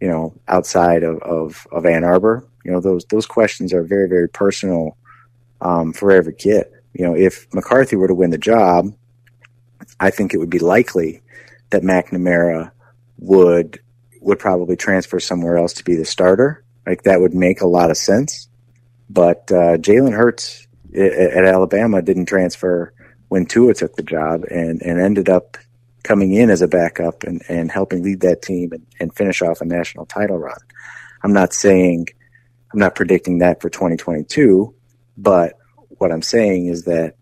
C: You know, outside of, of, of Ann Arbor, you know those those questions are very very personal um, for every kid. You know, if McCarthy were to win the job, I think it would be likely that McNamara would would probably transfer somewhere else to be the starter. Like that would make a lot of sense. But uh, Jalen Hurts at Alabama didn't transfer when Tua took the job and, and ended up coming in as a backup and, and helping lead that team and, and finish off a national title run. I'm not saying I'm not predicting that for 2022, but what I'm saying is that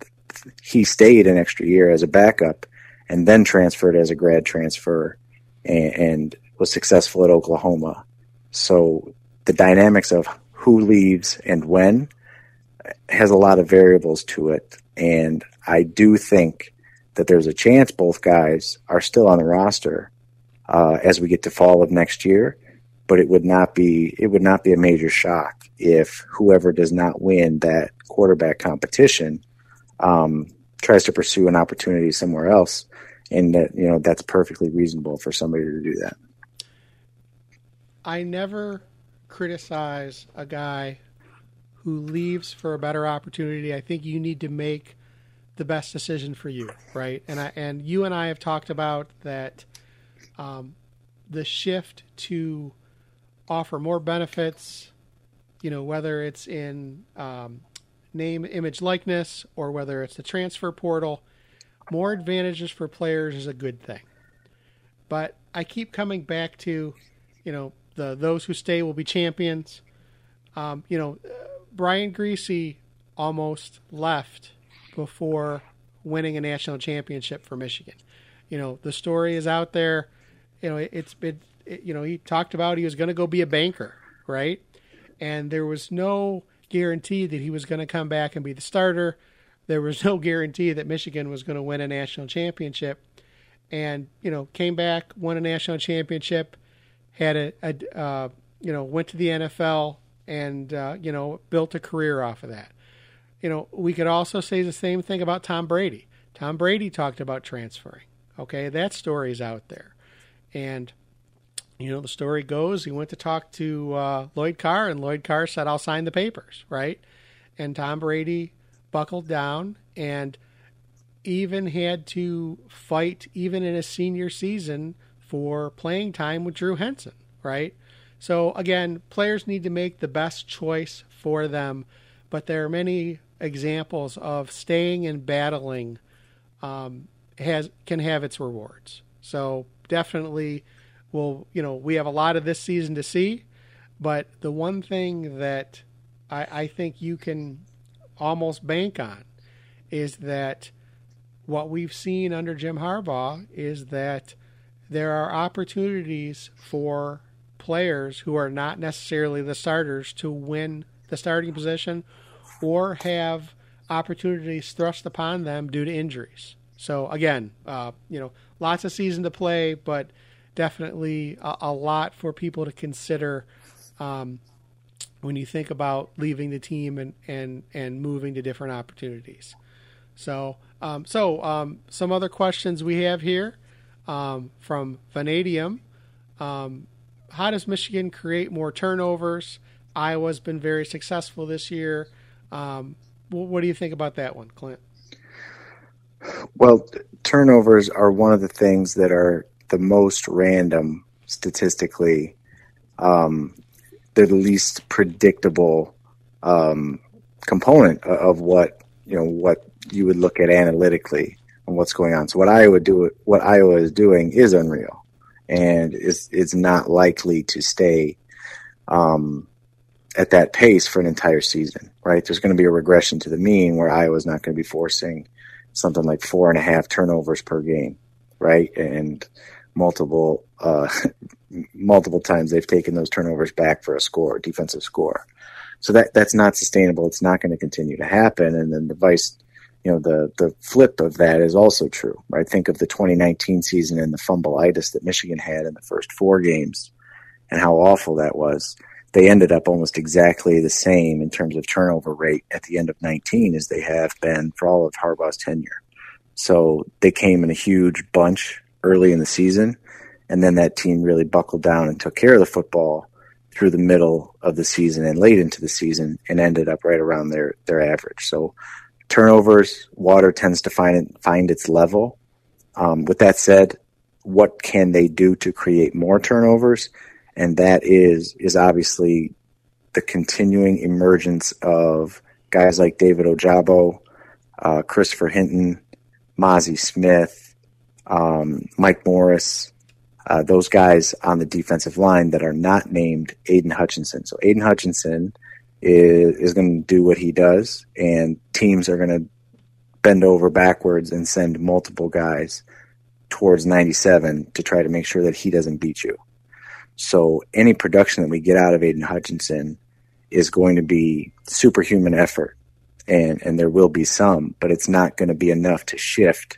C: he stayed an extra year as a backup and then transferred as a grad transfer and, and was successful at Oklahoma. So the dynamics of who leaves and when has a lot of variables to it. And I do think that there's a chance both guys are still on the roster uh, as we get to fall of next year. But it would not be it would not be a major shock if whoever does not win that quarterback competition um, tries to pursue an opportunity somewhere else and that you know that's perfectly reasonable for somebody to do that.
B: I never criticize a guy who leaves for a better opportunity. I think you need to make the best decision for you, right? And I and you and I have talked about that um, the shift to offer more benefits, you know, whether it's in um, name, image, likeness, or whether it's the transfer portal more advantages for players is a good thing. But I keep coming back to, you know, the those who stay will be champions. Um, you know, Brian Griese almost left before winning a national championship for Michigan. You know, the story is out there. You know, it, has been, you know, he talked about he was going to go be a banker, right? And there was no guarantee that he was going to come back and be the starter there was no guarantee that Michigan was going to win a national championship. And, you know, came back, won a national championship, had a, a uh, you know, went to the NFL and, uh, you know, built a career off of that. You know, we could also say the same thing about Tom Brady. Tom Brady talked about transferring. Okay, that story's out there. And, you know, the story goes he went to talk to uh, Lloyd Carr, and Lloyd Carr said, I'll sign the papers, right? And Tom Brady buckled down and even had to fight even in a senior season for playing time with Drew Henson, right? So again, players need to make the best choice for them, but there are many examples of staying and battling um, has can have its rewards. So definitely, well, you know, we have a lot of this season to see, but the one thing that I, I think you can almost bank on is that what we've seen under Jim Harbaugh is that there are opportunities for players who are not necessarily the starters to win the starting position or have opportunities thrust upon them due to injuries. So again, uh, you know, lots of season to play, but definitely a, a lot for people to consider um, when you think about leaving the team and and and moving to different opportunities. So, um, so um, some other questions we have here um, from Vanadium. Um, how does Michigan create more turnovers? Iowa's been very successful this year. Um, what do you think about that one, Clint?
C: Well, turnovers are one of the things that are the most random statistically. Um, they're the least predictable um, component of what you know what you would look at analytically and what's going on. So what Iowa do what Iowa is doing is unreal, and it's it's not likely to stay um, at that pace for an entire season. Right? There's going to be a regression to the mean where Iowa's not going to be forcing something like four and a half turnovers per game, right? And multiple uh, multiple times they've taken those turnovers back for a score, defensive score. So that that's not sustainable. It's not going to continue to happen. And then the vice, you know, the the flip of that is also true, right? Think of the 2019 season and the fumbleitis that Michigan had in the first four games, and how awful that was. They ended up almost exactly the same in terms of turnover rate at the end of 19 as they have been for all of Harbaugh's tenure. So they came in a huge bunch early in the season. And then that team really buckled down and took care of the football through the middle of the season and late into the season and ended up right around their, their average. So turnovers, water tends to find find its level. Um, with that said, what can they do to create more turnovers? And that is, is obviously the continuing emergence of guys like David Ojabo, uh, Christopher Hinton, Mazi Smith, um, Mike Morris, uh, those guys on the defensive line that are not named Aidan Hutchinson. So Aidan Hutchinson is, is going to do what he does, and teams are going to bend over backwards and send multiple guys towards 97 to try to make sure that he doesn't beat you. So any production that we get out of Aidan Hutchinson is going to be superhuman effort, and and there will be some, but it's not going to be enough to shift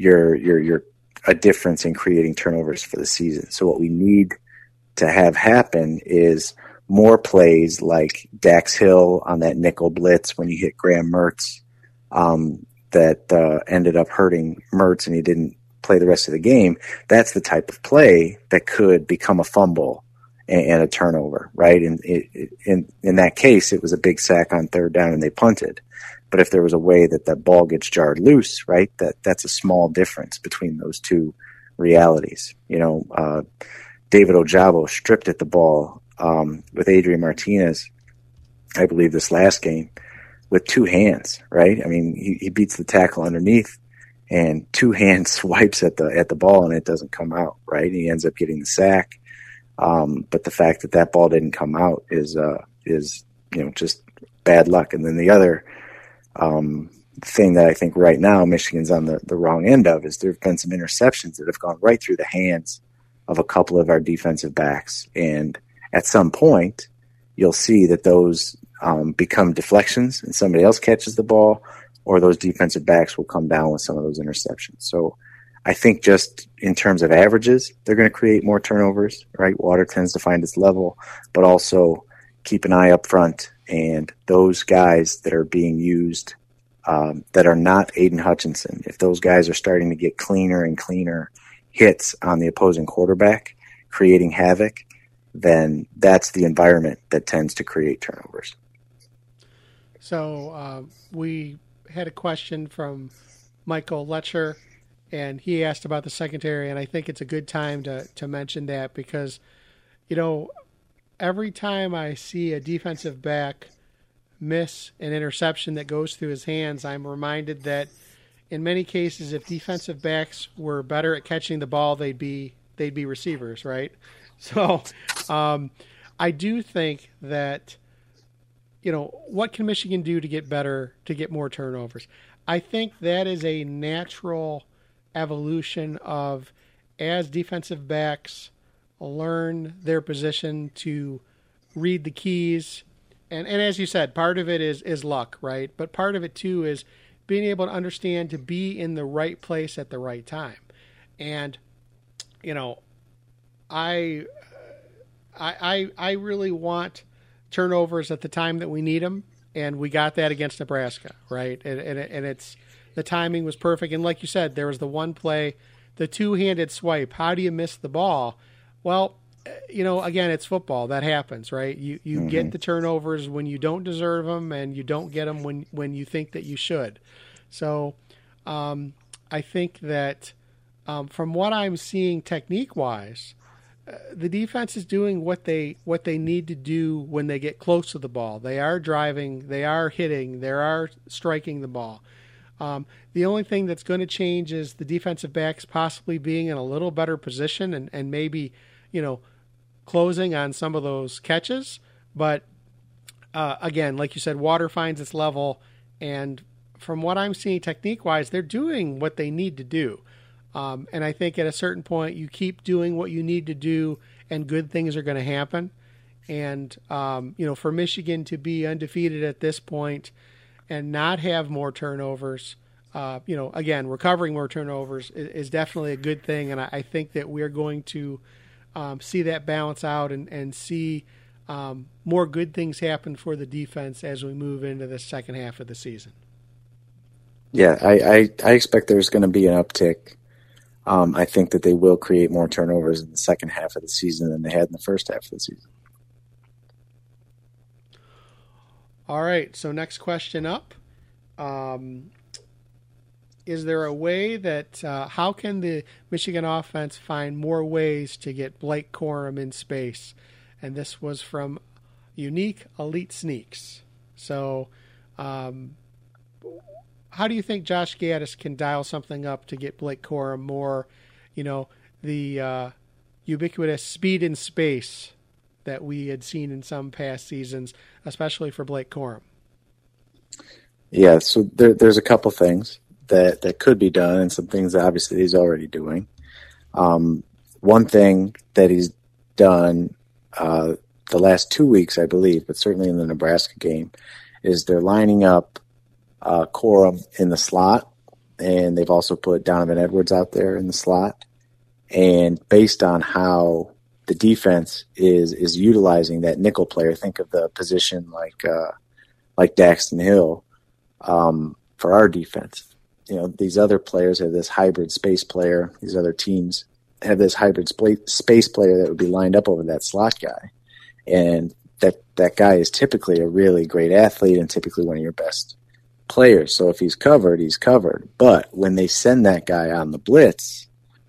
C: your your your a difference in creating turnovers for the season. So what we need to have happen is more plays like Dax Hill on that nickel blitz when you hit Graham Mertz um, that uh, ended up hurting Mertz and he didn't play the rest of the game. That's the type of play that could become a fumble and, and a turnover, right? And in in that case, it was a big sack on third down and they punted. But if there was a way that that ball gets jarred loose, right, that that's a small difference between those two realities. You know, uh, David Ojabo stripped at the ball um, with Adrian Martinez, I believe this last game, with two hands, right? I mean, he, he beats the tackle underneath and two hands swipes at the at the ball and it doesn't come out, right? He ends up getting the sack. Um, but the fact that that ball didn't come out is uh, is you know just bad luck. And then the other um, thing that I think right now Michigan's on the, the wrong end of is there have been some interceptions that have gone right through the hands of a couple of our defensive backs. And at some point, you'll see that those um, become deflections and somebody else catches the ball, or those defensive backs will come down with some of those interceptions. So I think just in terms of averages, they're going to create more turnovers, right? Water tends to find its level, but also keep an eye up front and those guys that are being used um, that are not Aidan Hutchinson, if those guys are starting to get cleaner and cleaner hits on the opposing quarterback, creating havoc, then that's the environment that tends to create turnovers.
B: So uh, we had a question from Michael Letcher, and he asked about the secondary, and I think it's a good time to to mention that because, you know, every time I see a defensive back miss an interception that goes through his hands, I'm reminded that in many cases, if defensive backs were better at catching the ball, they'd be they'd be receivers, right? So, um, I do think that you know what can Michigan do to get better to get more turnovers. I think that is a natural evolution of as defensive backs learn their position, to read the keys. And, and as you said, part of it is, is luck, right? But part of it too is being able to understand to be in the right place at the right time. And, you know, I, I, I, really want turnovers at the time that we need them, and we got that against Nebraska, right? And, and, and it's the timing was perfect. And like you said, there was the one play, the two handed swipe. How do you miss the ball? Well, you know, again, it's football. That happens, right? You you mm-hmm. get the turnovers when you don't deserve them, and you don't get them when when you think that you should. So, um, I think that um, from what I'm seeing technique wise, uh, the defense is doing what they what they need to do when they get close to the ball. They are driving, they are hitting, they are striking the ball. Um, the only thing that's going to change is the defensive backs possibly being in a little better position and, and maybe, you know, closing on some of those catches. But uh, again, like you said, water finds its level. And from what I'm seeing technique wise, they're doing what they need to do. Um, and I think at a certain point, you keep doing what you need to do, and good things are going to happen. And, um, you know, for Michigan to be undefeated at this point and not have more turnovers, uh, you know, again, recovering more turnovers is, is, definitely a good thing. And I, I think that we're going to um, see that balance out and, and see um, more good things happen for the defense as we move into the second half of the season.
C: Yeah, I, I, I expect there's going to be an uptick. Um, I think that they will create more turnovers in the second half of the season than they had in the first half of the season.
B: All right, so next question up. Um, is there a way that uh, how can the Michigan offense find more ways to get Blake Corum in space? And this was from Unique Elite Sneaks. So, um, how do you think Josh Gattis can dial something up to get Blake Corum more, you know, the uh, ubiquitous speed in space that we had seen in some past seasons, especially for Blake Corum?
C: Yeah, so there, there's a couple things that that could be done, and some things that obviously he's already doing. Um, one thing that he's done uh, the last two weeks, I believe, but certainly in the Nebraska game, is they're lining up uh, Corum in the slot, and they've also put Donovan Edwards out there in the slot. And based on how the defense is is utilizing that nickel player, think of the position like uh, like Daxton Hill um, for our defense you know these other players have this hybrid space player. These other teams have this hybrid space player that would be lined up over that slot guy, and that that guy is typically a really great athlete and typically one of your best players. So if he's covered, he's covered. But when they send that guy on the blitz,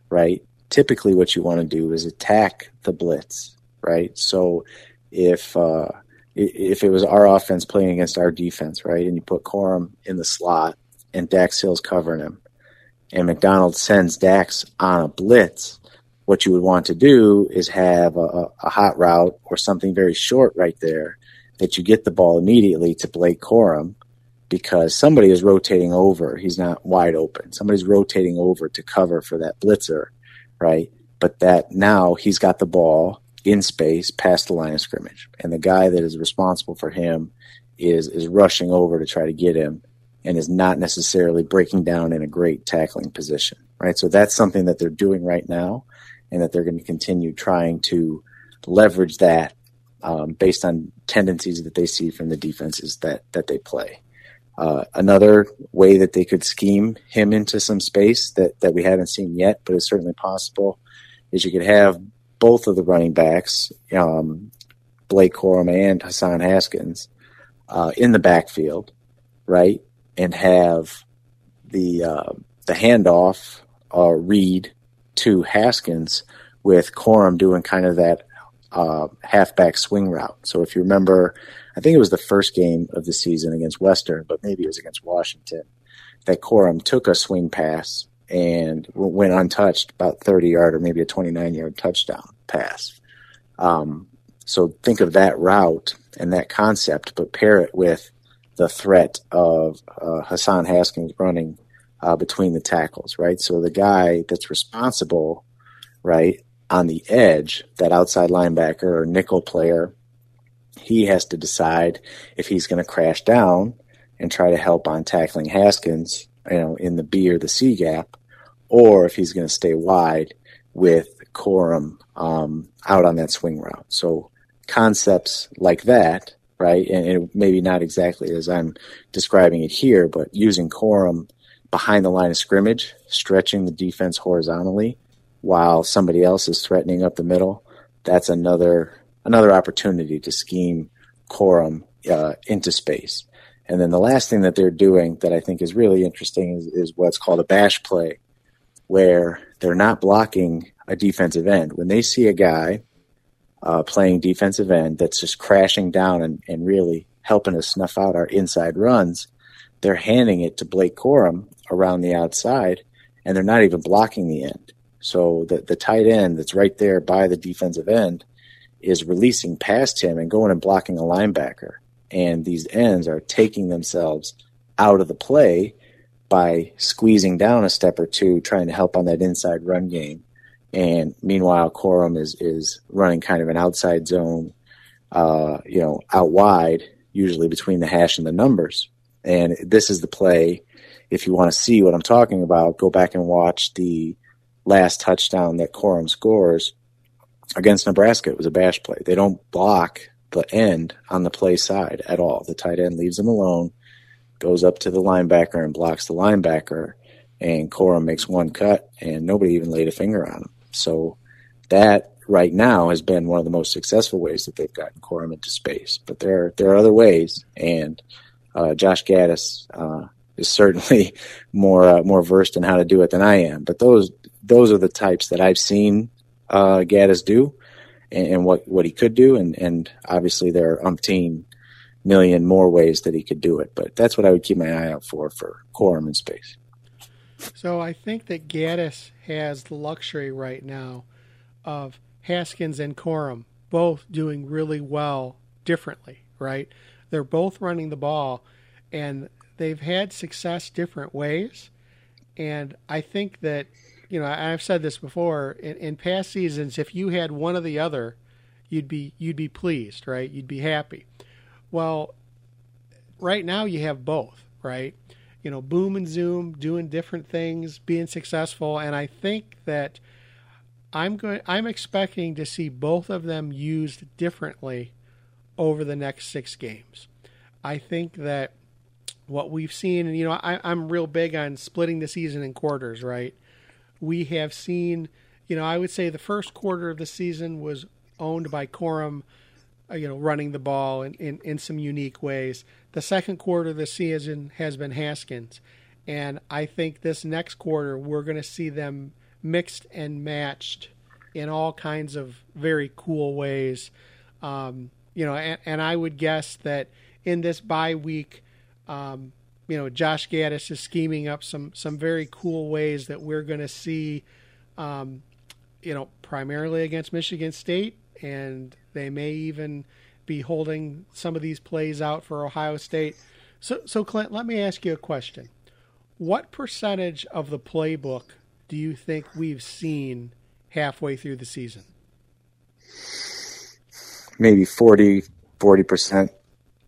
C: right? Typically, what you want to do is attack the blitz, right? So if uh, if it was our offense playing against our defense, right, and you put Corum in the slot and Dax Hill's covering him, and Macdonald sends Dax on a blitz, what you would want to do is have a, a, hot route or something very short right there that you get the ball immediately to Blake Corum because somebody is rotating over. He's not wide open. Somebody's rotating over to cover for that blitzer, right? But that now he's got the ball in space past the line of scrimmage. And the guy that is responsible for him is is rushing over to try to get him and is not necessarily breaking down in a great tackling position, right? So that's something that they're doing right now, and that they're going to continue trying to leverage that um, based on tendencies that they see from the defenses that that they play. Uh, another way that they could scheme him into some space that that we haven't seen yet, but is certainly possible, is you could have both of the running backs, um, Blake Corum and Hassan Haskins, uh, in the backfield, right? And have the uh, the handoff uh, read to Haskins with Corum doing kind of that uh, halfback swing route. So if you remember, I think it was the first game of the season against Western, but maybe it was against Washington, that Corum took a swing pass and went untouched, about 30 yard or maybe a 29 yard touchdown pass. Um, so think of that route and that concept, but pair it with the threat of uh, Hassan Haskins running uh, between the tackles, right? So the guy that's responsible, right, on the edge, that outside linebacker or nickel player, he has to decide if he's going to crash down and try to help on tackling Haskins, you know, in the B or the C gap, or if he's going to stay wide with Corum um, out on that swing route. So concepts like that, right? And, and maybe not exactly as I'm describing it here, but using Corum behind the line of scrimmage, stretching the defense horizontally while somebody else is threatening up the middle. That's another another opportunity to scheme Corum uh, into space. And then the last thing that they're doing that I think is really interesting is, is what's called a bash play, where they're not blocking a defensive end. When they see a guy uh, playing defensive end that's just crashing down and, and really helping us snuff out our inside runs, they're handing it to Blake Corum around the outside, and they're not even blocking the end. So the, the tight end that's right there by the defensive end is releasing past him and going and blocking a linebacker. And these ends are taking themselves out of the play by squeezing down a step or two, trying to help on that inside run game. And meanwhile, Corum is, is running kind of an outside zone, uh, you know, out wide, usually between the hash and the numbers. And this is the play. If you want to see what I'm talking about, go back and watch the last touchdown that Corum scores against Nebraska. It was a bash play. They don't block the end on the play side at all. The tight end leaves him alone, goes up to the linebacker and blocks the linebacker, and Corum makes one cut, and nobody even laid a finger on him. So that right now has been one of the most successful ways that they've gotten Corum into space. But there are, there are other ways, and uh, Josh Gattis uh, is certainly more uh, more versed in how to do it than I am. But those those are the types that I've seen uh, Gattis do, and, and, what what he could do, and and obviously there are umpteen million more ways that he could do it. But that's what I would keep my eye out for for Corum in space.
B: So I think that Gattis has the luxury right now of Haskins and Corum both doing really well differently, right? They're both running the ball and they've had success different ways. And I think that you know, I've said this before in, in past seasons. If you had one or the other, you'd be you'd be pleased, right? You'd be happy. Well, right now you have both, right? You know, boom and zoom, doing different things, being successful, and I think that I'm going. I'm expecting to see both of them used differently over the next six games. I think that what we've seen, and you know, I, I'm real big on splitting the season in quarters, right? we have seen, you know, I would say the first quarter of the season was owned by Corum, uh, you know, running the ball in, in, in some unique ways. The second quarter of the season has been Haskins. And I think this next quarter, we're going to see them mixed and matched in all kinds of very cool ways. Um, you know, and, and, I would guess that in this bye week, um, you know, Josh Gattis is scheming up some some very cool ways that we're going to see, um, you know, primarily against Michigan State, and they may even be holding some of these plays out for Ohio State. So, so Clint, let me ask you a question: What percentage of the playbook do you think we've seen halfway through the season?
C: Maybe 40 percent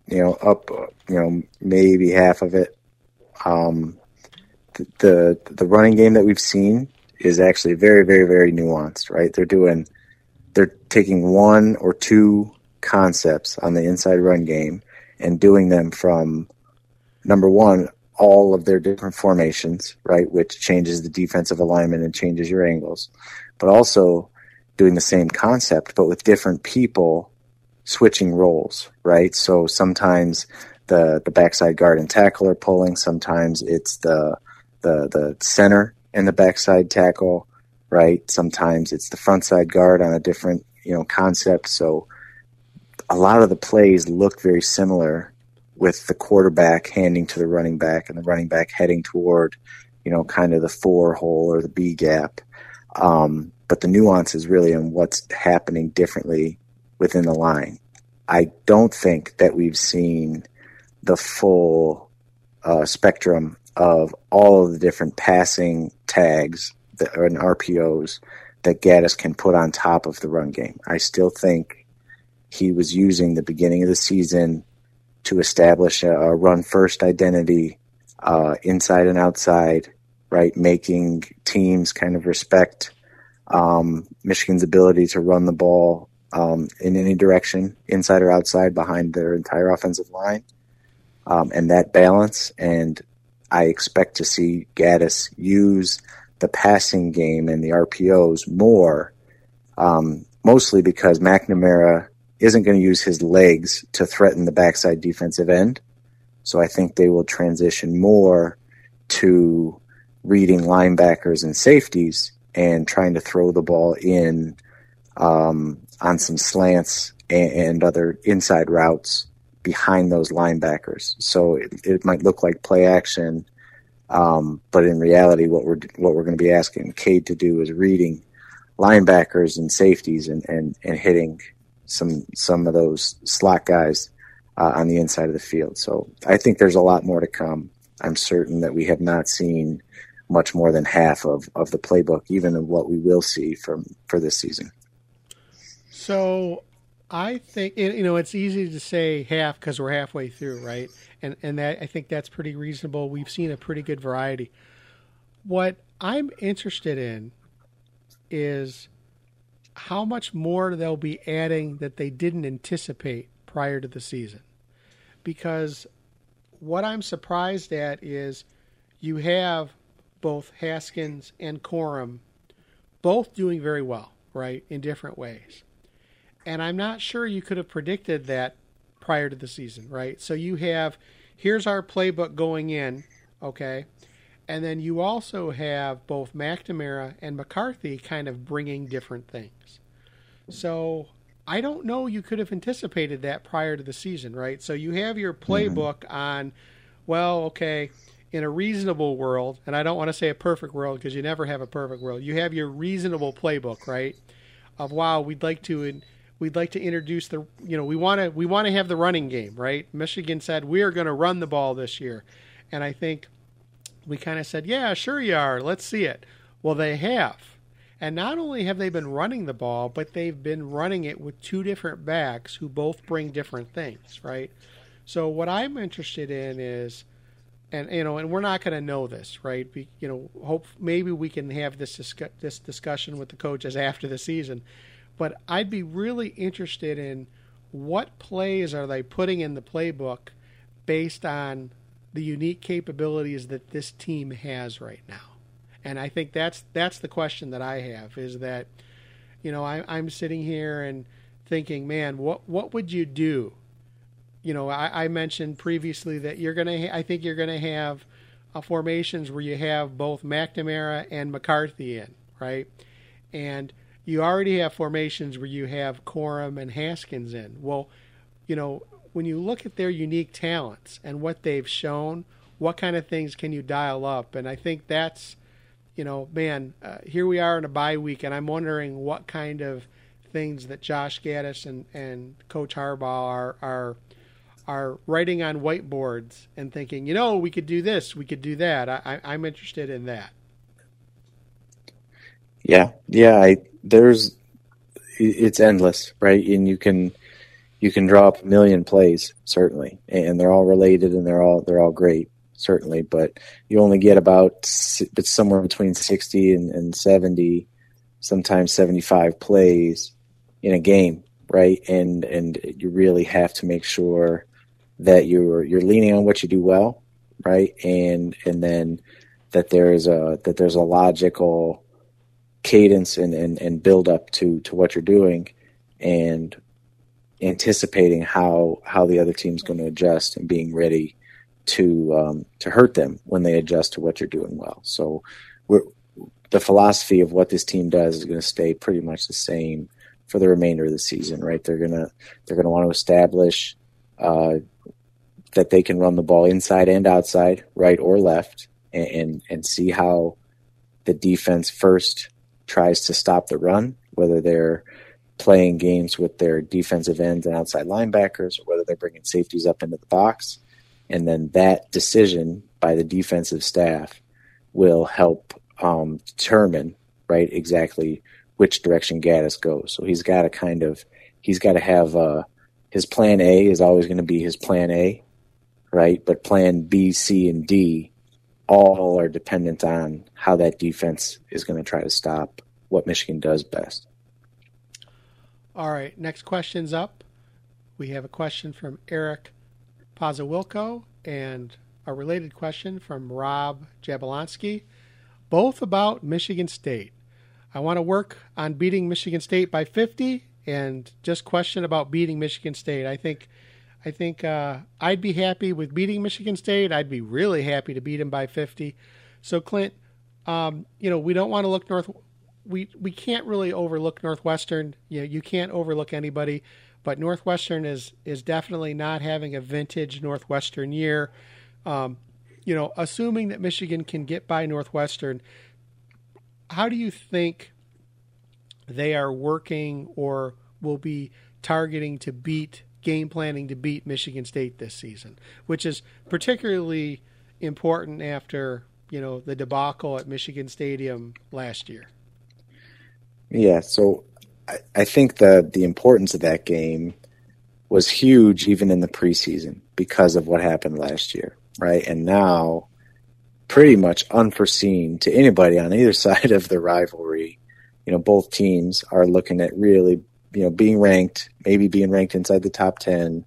C: you know, up, you know, maybe half of it. Um, the, the, the running game that we've seen is actually very, very, very nuanced, right? They're doing, they're taking one or two concepts on the inside run game and doing them from number one, all of their different formations, right? Which changes the defensive alignment and changes your angles, but also doing the same concept, but with different people switching roles, right? So sometimes the the backside guard and tackle are pulling. Sometimes it's the the the center and the backside tackle, right? Sometimes it's the front side guard on a different you know concept. So a lot of the plays look very similar with the quarterback handing to the running back and the running back heading toward you know kind of the four hole or the B gap. Um, but the nuance is really in what's happening differently within the line. I don't think that we've seen the full uh, spectrum of all of the different passing tags that RPOs that Gattis can put on top of the run game. I still think he was using the beginning of the season to establish a, a run first identity uh, inside and outside, right? Making teams kind of respect um, Michigan's ability to run the ball um, in any direction, inside or outside, behind their entire offensive line, um, and that balance. And I expect to see Gattis use the passing game and the RPOs more, um, mostly because McNamara isn't going to use his legs to threaten the backside defensive end. So I think they will transition more to reading linebackers and safeties and trying to throw the ball in um, on some slants and, and, other inside routes behind those linebackers. So it, it might look like play action, um, but in reality, what we're what we're going to be asking Cade to do is reading linebackers and safeties and, and, and hitting some some of those slot guys uh, on the inside of the field. So I think there's a lot more to come. I'm certain that we have not seen much more than half of, of the playbook, even of what we will see from for this season.
B: So I think you know it's easy to say half because we're halfway through, right? And and that I think that's pretty reasonable. We've seen a pretty good variety. What I'm interested in is how much more they'll be adding that they didn't anticipate prior to the season. Because what I'm surprised at is you have both Haskins and Corum both doing very well, right, in different ways. And I'm not sure you could have predicted that prior to the season, right? So you have here's our playbook going in, okay? And then you also have both McNamara and McCarthy kind of bringing different things. So I don't know you could have anticipated that prior to the season, right? So you have your mm-hmm. playbook mm-hmm. on, well, okay, in a reasonable world, and I don't want to say a perfect world because you never have a perfect world. You have your reasonable playbook, right? Of wow, we'd like to we'd like to introduce the you know we want to we want to have the running game, right? Michigan said we are going to run the ball this year, and I think we kind of said, yeah, sure you are. Let's see it. Well, they have. And not only have they been running the ball, but they've been running it with two different backs who both bring different things, right? So what I'm interested in is, and you know, and we're not going to know this, right? Be, you know, hope maybe we can have this discuss, this discussion with the coaches after the season. But I'd be really interested in what plays are they putting in the playbook based on the unique capabilities that this team has right now. And I think that's that's the question that I have is that, you know, I, I'm sitting here and thinking, man, what what would you do? You know, I, I mentioned previously that you're gonna. Ha- I think you're gonna have uh, formations where you have both McNamara and McCarthy in, right? And you already have formations where you have Corum and Haskins in. Well, you know, when you look at their unique talents and what they've shown, what kind of things can you dial up? And I think that's, you know, man, uh, here we are in a bye week, and I'm wondering what kind of things that Josh Gattis and, and Coach Harbaugh are are are writing on whiteboards and thinking, you know, we could do this, we could do that. I, I'm interested in that.
C: Yeah, yeah. I, there's it's endless, right? And you can you can draw up a million plays certainly, and they're all related and they're all they're all great certainly. But you only get about it's somewhere between sixty and, and seventy, sometimes seventy five plays in a game, right? And and you really have to make sure that you're you're leaning on what you do well, right? And and then that there is a that there's a logical cadence and, and, and build up to to what you're doing and anticipating how how the other team's going to adjust and being ready to um, to hurt them when they adjust to what you're doing well. So the philosophy of what this team does is going to stay pretty much the same for the remainder of the season. Right? They're gonna they're gonna want to establish uh, that they can run the ball inside and outside, right or left, and, and, and see how the defense first tries to stop the run, whether they're playing games with their defensive ends and outside linebackers, or whether they're bringing safeties up into the box. And then that decision by the defensive staff will help um, determine, right, exactly which direction Gattis goes. So he's got to kind of, he's got to have uh, his plan A is always going to be his plan A, right? But plan B, C, and D all are dependent on how that defense is going to try to stop what Michigan does best.
B: All right, next question's up. We have a question from Eric Pozawilko and a related question from Rob Jablonski, both about Michigan State. I want to work on beating Michigan State by 50 and just question about beating Michigan State. I think I think uh, I'd be happy with beating Michigan State. I'd be really happy to beat them by 50. So Clint, um, you know, we don't want to look north. We we can't really overlook Northwestern. You know, you can't overlook anybody, but Northwestern is is definitely not having a vintage Northwestern year. Um, you know, assuming that Michigan can get by Northwestern, how do you think they are working or will be targeting to beat game planning to beat Michigan State this season, which is particularly important after you know the debacle at Michigan Stadium last year.
C: Yeah, so I, I think the the importance of that game was huge even in the preseason because of what happened last year, right? And now, pretty much unforeseen to anybody on either side of the rivalry. You know, both teams are looking at really you know being ranked, maybe being ranked inside the top ten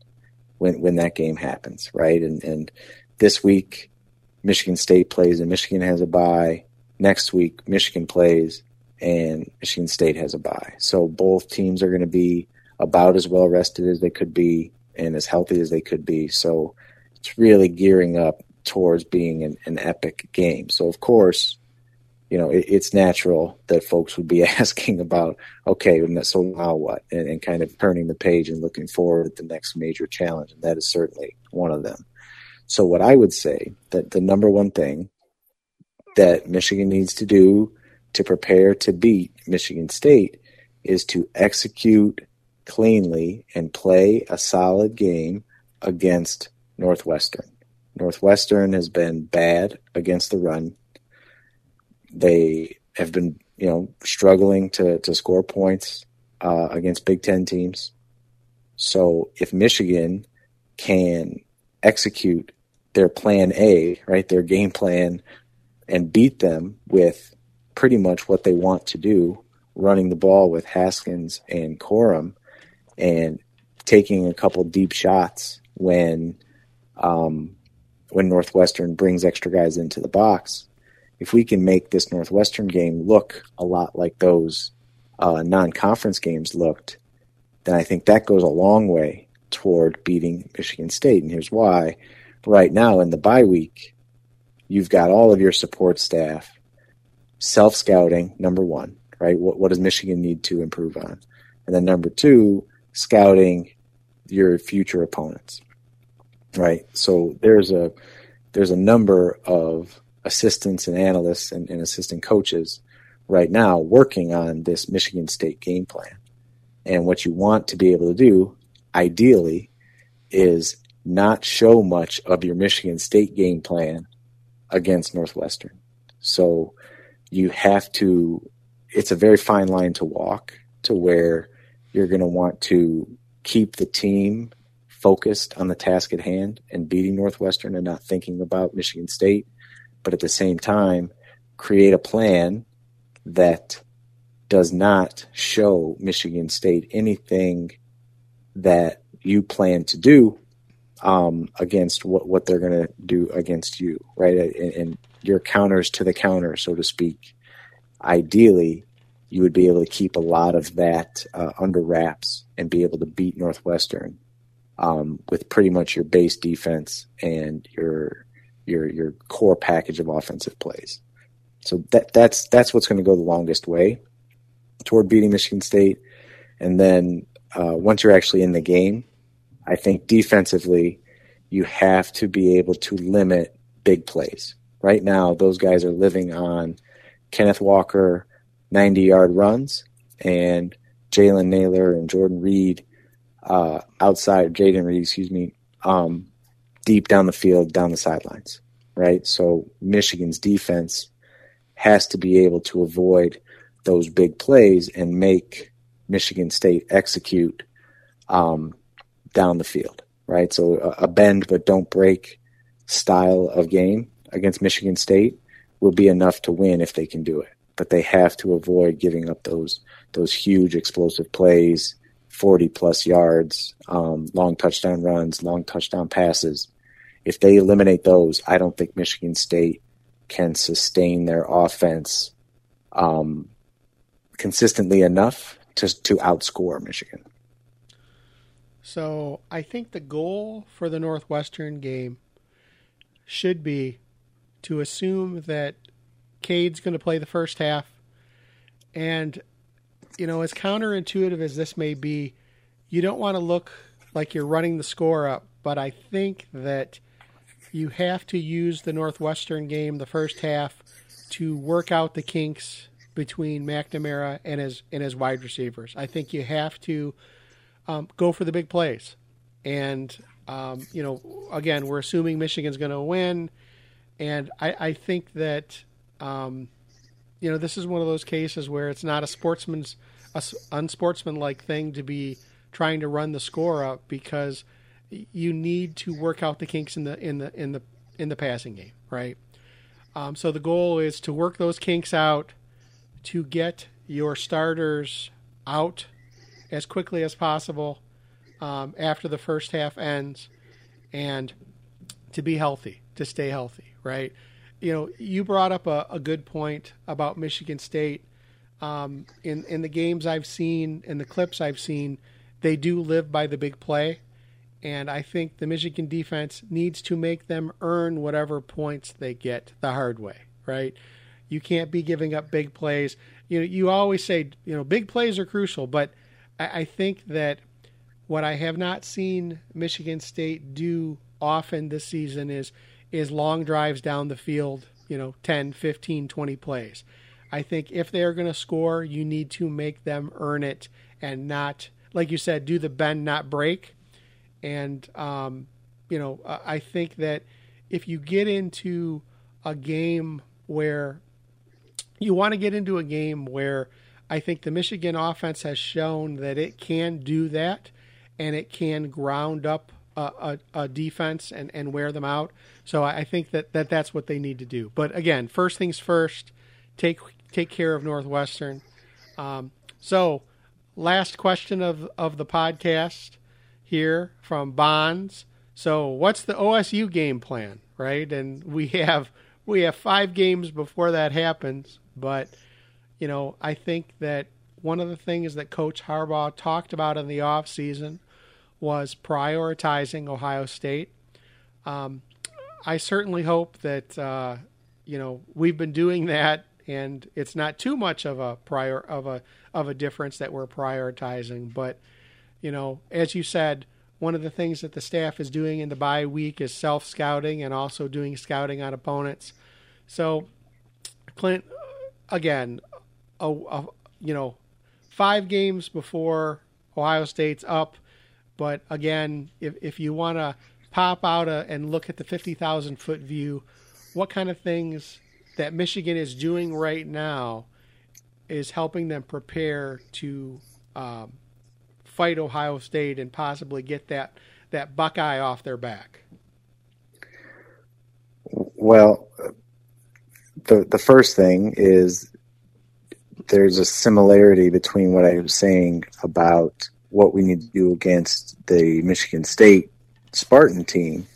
C: when when that game happens, right? And and this week, Michigan State plays and Michigan has a bye. Next week, Michigan plays and Michigan State has a bye. So both teams are going to be about as well rested as they could be and as healthy as they could be. So it's really gearing up towards being an, an epic game. So of course, you know, it, it's natural that folks would be asking about, okay, so now what? And, and kind of turning the page and looking forward at the next major challenge. And that is certainly one of them. So what I would say that the number one thing that Michigan needs to do to prepare to beat Michigan State is to execute cleanly and play a solid game against Northwestern. Northwestern has been bad against the run they have been, you know, struggling to, to score points uh, against Big Ten teams. So if Michigan can execute their plan A, right, their game plan, and beat them with pretty much what they want to do, running the ball with Haskins and Corum, and taking a couple deep shots when um, when Northwestern brings extra guys into the box, if we can make this Northwestern game look a lot like those uh, non-conference games looked, then I think that goes a long way toward beating Michigan State. And here's why: right now in the bye week, you've got all of your support staff self scouting. Number one, right? What what does Michigan need to improve on? And then number two, scouting your future opponents. Right. So there's a there's a number of assistants and analysts and, and assistant coaches right now working on this Michigan State game plan. And what you want to be able to do, ideally, is not show much of your Michigan State game plan against Northwestern. So you have to, it's a very fine line to walk to where you're going to want to keep the team focused on the task at hand and beating Northwestern and not thinking about Michigan State but at the same time, create a plan that does not show Michigan State anything that you plan to do um, against what, what they're going to do against you, right? And, and, your counters to the counter, so to speak. Ideally, you would be able to keep a lot of that uh, under wraps and be able to beat Northwestern um, with pretty much your base defense and your your your core package of offensive plays. So that that's that's what's going to go the longest way toward beating Michigan State. And then uh, once you're actually in the game, I think defensively you have to be able to limit big plays. Right now, those guys are living on Kenneth Walker 90 yard runs and Jalen Nailor and Jordan Reed uh, outside Jayden Reed, excuse me, um, deep down the field, down the sidelines, right? So Michigan's defense has to be able to avoid those big plays and make Michigan State execute um, down the field, right? So a, a bend but don't break style of game against Michigan State will be enough to win if they can do it. But they have to avoid giving up those those huge explosive plays 40 plus yards, um, long touchdown runs, long touchdown passes. If they eliminate those, I don't think Michigan State can sustain their offense um, consistently enough to to outscore Michigan.
B: So I think the goal for the Northwestern game should be to assume that Cade's going to play the first half, and you know, as counterintuitive as this may be, you don't want to look like you're running the score up, but I think that you have to use the Northwestern game, the first half, to work out the kinks between McNamara and his and his wide receivers. I think you have to um, go for the big plays, and um, you know, again, we're assuming Michigan's going to win, and I, I think that um, you know this is one of those cases where it's not a sportsman's a unsportsmanlike thing to be trying to run the score up because you need to work out the kinks in the in the in the in the passing game, right? Um, so the goal is to work those kinks out to get your starters out as quickly as possible um, after the first half ends, and to be healthy, to stay healthy, right? You know, you brought up a, a good point about Michigan State. Um, in in the games I've seen, in the clips I've seen, they do live by the big play, and I think the Michigan defense needs to make them earn whatever points they get the hard way, right? You can't be giving up big plays. You know, you always say, you know, big plays are crucial, but I, I think that what I have not seen Michigan State do often this season is is long drives down the field, you know, 10, 15, 20 plays. I think if they are going to score, you need to make them earn it and not, like you said, do the bend, not break. And, um, you know, I think that if you get into a game where you want to get into a game where I think the Michigan offense has shown that it can do that and it can ground up a, a, a defense and, and wear them out. So I think that, that that's what they need to do. But again, first things first, take take care of Northwestern. Um, so, last question of of the podcast here from Bonds. So, what's the OSU game plan, right? And we have we have five games before that happens. But, you know, I think that one of the things that Coach Harbaugh talked about in the offseason was prioritizing Ohio State. Um, I certainly hope that, uh, you know, we've been doing that and it's not too much of a prior of a of a difference that we're prioritizing. But you know, as you said, one of the things that the staff is doing in the bye week is self scouting and also doing scouting on opponents. So, Clint, again, a, a, you know, five games before Ohio State's up. But again, if, if you want to pop out a, and look at the 50,000 foot view, what kind of things that Michigan is doing right now is helping them prepare to um, fight Ohio State and possibly get that, that Buckeye off their back?
C: Well, the the first thing is there's a similarity between what I was saying about what we need to do against the Michigan State Spartan team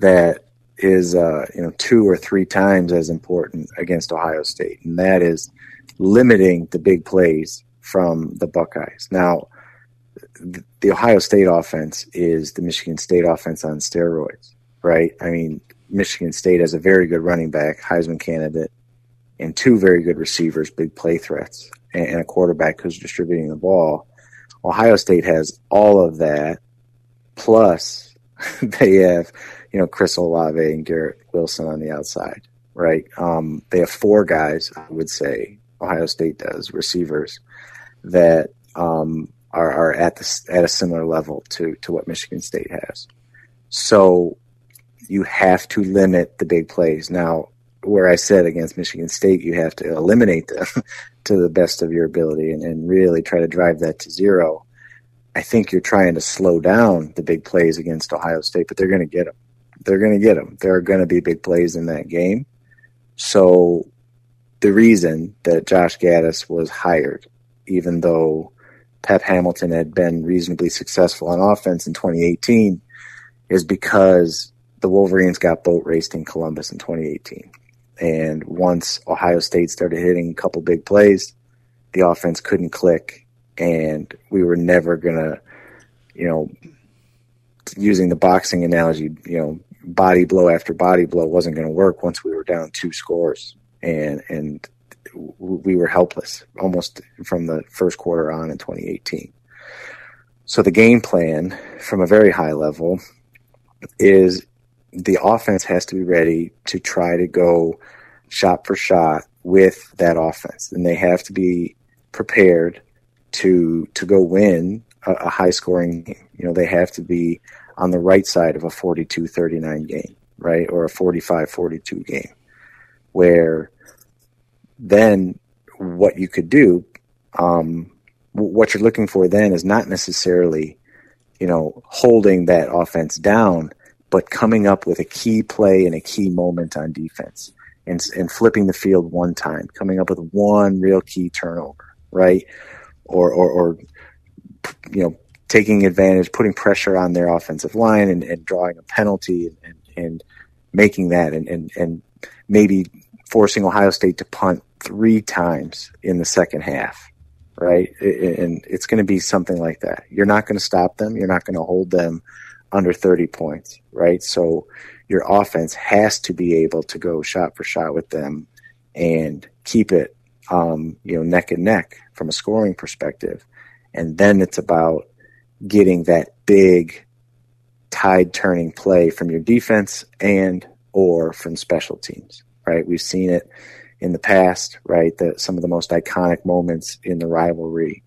C: that is uh, you know two or three times as important against Ohio State, and that is limiting the big plays from the Buckeyes. Now, the Ohio State offense is the Michigan State offense on steroids, right? I mean, Michigan State has a very good running back, Heisman candidate, and two very good receivers, big play threats, and, a quarterback who's distributing the ball. Ohio State has all of that, plus they have, you know, Chris Olave and Garrett Wilson on the outside, right? Um, they have four guys, I would say, Ohio State does, receivers, that um, are, are at the, at a similar level to to what Michigan State has. So you have to limit the big plays. Now, where I said against Michigan State, you have to eliminate them to the best of your ability and, and really try to drive that to zero. I think you're trying to slow down the big plays against Ohio State, but they're going to get them. They're going to get them. There are going to be big plays in that game. So the reason that Josh Gattis was hired, even though Pep Hamilton had been reasonably successful on offense in 2018 is because the Wolverines got boat raced in Columbus in 2018. And once Ohio State started hitting a couple big plays, the offense couldn't click, and we were never gonna, you know, using the boxing analogy, you know, body blow after body blow wasn't going to work once we were down two scores, and and we were helpless almost from the first quarter on in 2018. So the game plan from a very high level is the offense has to be ready to try to go shot for shot with that offense, and they have to be prepared to to go win a, a high scoring game. You know, they have to be on the right side of a 42-39 game, right? Or a 45-42 game where then what you could do um, what you're looking for then is not necessarily you know holding that offense down but coming up with a key play and a key moment on defense and, and flipping the field one time coming up with one real key turnover right? Or, or, or you know, taking advantage, putting pressure on their offensive line and, and drawing a penalty and, and making that and, and, and maybe forcing Ohio State to punt three times in the second half, right? And it's going to be something like that. You're not going to stop them. You're not going to hold them under 30 points, right? So your offense has to be able to go shot for shot with them and keep it um, you know, neck and neck from a scoring perspective. And then it's about getting that big tide turning play from your defense and or from special teams, right? We've seen it in the past, right? That some of the most iconic moments in the rivalry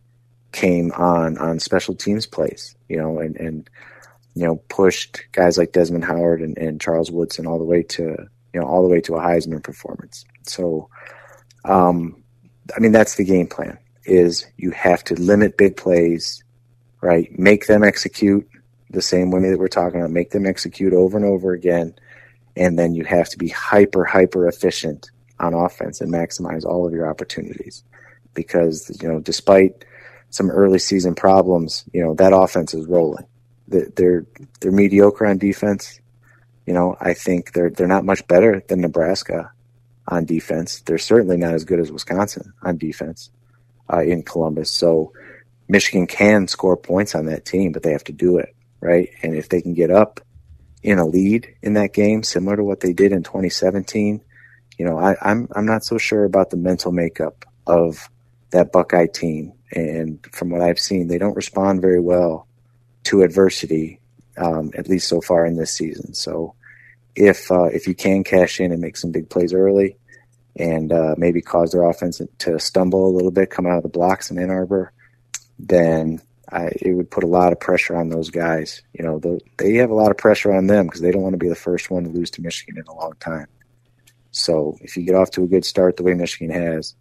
C: came on on special teams plays, you know, and, and you know, pushed guys like Desmond Howard and, and Charles Woodson all the way to, you know, all the way to a Heisman performance. So, um, I mean, that's the game plan is you have to limit big plays, right? Make them execute the same way that we're talking about, make them execute over and over again. And then you have to be hyper, hyper efficient on offense and maximize all of your opportunities. Because, you know, despite some early season problems, you know, that offense is rolling. They're, they're mediocre on defense. You know, I think they're, they're not much better than Nebraska on defense. They're certainly not as good as Wisconsin on defense uh, in Columbus. So Michigan can score points on that team, but they have to do it right. And if they can get up in a lead in that game, similar to what they did in 2017, you know, I, I'm I'm not so sure about the mental makeup of that Buckeye team. And from what I've seen, they don't respond very well to adversity, um, at least so far in this season. So if uh, if you can cash in and make some big plays early, and uh, maybe cause their offense to stumble a little bit, come out of the blocks in Ann Arbor, then I, it would put a lot of pressure on those guys. You know, the, they have a lot of pressure on them because they don't want to be the first one to lose to Michigan in a long time. So if you get off to a good start the way Michigan has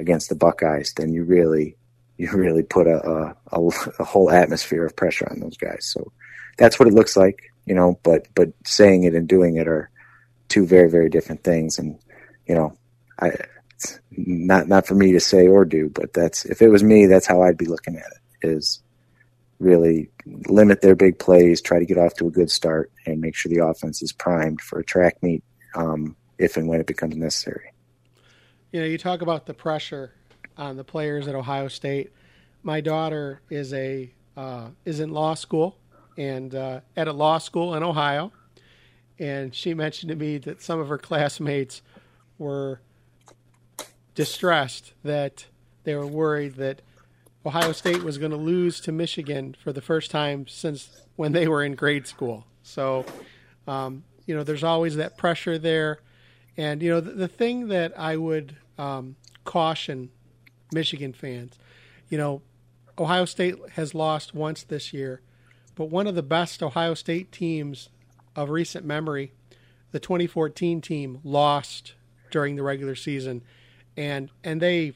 C: against the Buckeyes, then you really you really put a, a, a whole atmosphere of pressure on those guys. So that's what it looks like you know, but but saying it and doing it are two very very different things, and you know, I not not for me to say or do, but that's if it was me, that's how I'd be looking at it. Is really limit their big plays, try to get off to a good start, and make sure the offense is primed for a track meet um, if and when it becomes necessary.
B: You know, you talk about the pressure on the players at Ohio State. My daughter is a uh, is in law school, and uh, at a law school in Ohio. And she mentioned to me that some of her classmates were distressed that they were worried that Ohio State was going to lose to Michigan for the first time since when they were in grade school. So, um, you know, there's always that pressure there. And, you know, the, the thing that I would um, caution Michigan fans, you know, Ohio State has lost once this year. But one of the best Ohio State teams of recent memory, the 2014 team, lost during the regular season, and and they,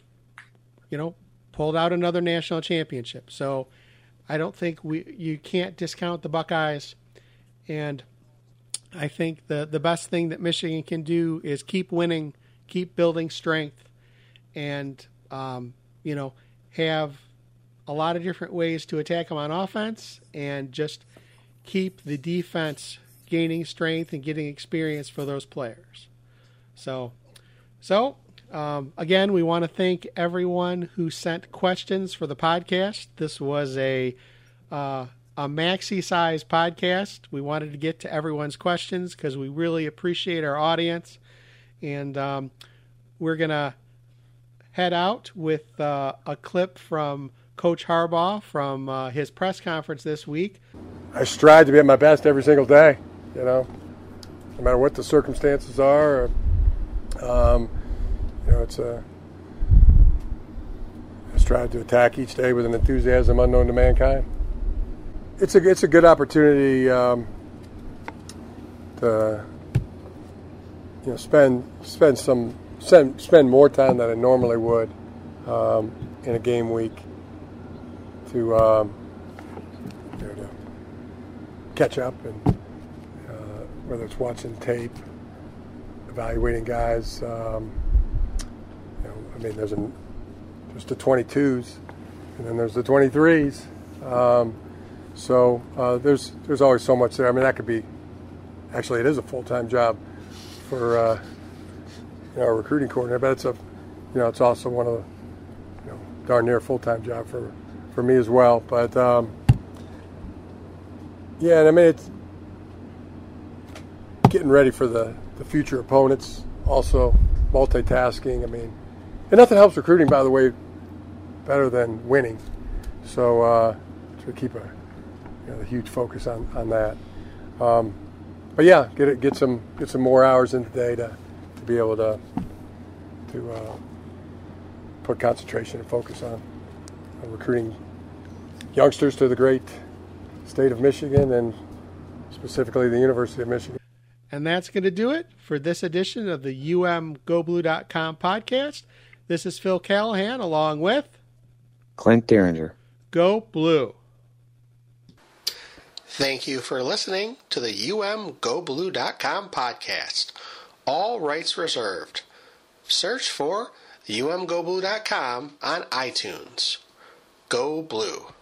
B: you know, pulled out another national championship. So I don't think we you can't discount the Buckeyes, and I think the the best thing that Michigan can do is keep winning, keep building strength, and um, you know have a lot of different ways to attack them on offense and just keep the defense gaining strength and getting experience for those players. So, so um, again, we want to thank everyone who sent questions for the podcast. This was a uh, a maxi size podcast. We wanted to get to everyone's questions because we really appreciate our audience, and um, we're gonna head out with uh, a clip from Coach Harbaugh from uh, his press conference this week.
D: I strive to be at my best every single day. You know, no matter what the circumstances are. Um, you know, it's a. I strive to attack each day with an enthusiasm unknown to mankind. It's a it's a good opportunity um, to you know spend spend some spend, spend more time than I normally would um, in a game week to, um, you know, catch up and uh, whether it's watching tape, evaluating guys. Um, you know, I mean, there's a, there's the 22s, and then there's the 23s. Um, so uh, there's there's always so much there. I mean, that could be actually it is a full time job for uh, our recruiting coordinator, but it's a you know it's also one of the you know darn near full time job for for me as well. But um, yeah, and I mean it's getting ready for the, the future opponents. Also multitasking. I mean, and nothing helps recruiting, by the way, better than winning. So uh, to keep a, you know, a huge focus on on that. Um, but yeah, get it, get some get some more hours in the day to, to be able to to uh, put concentration and focus on, on recruiting youngsters to the great state of Michigan and specifically the University of Michigan.
B: And that's going to do it for this edition of the umgoblue.com podcast. This is Phil Callahan along with
C: Clint Derringer.
B: Go Blue.
E: Thank you for listening to the umgoblue.com podcast. All rights reserved. Search for umgoblue.com on iTunes. Go Blue.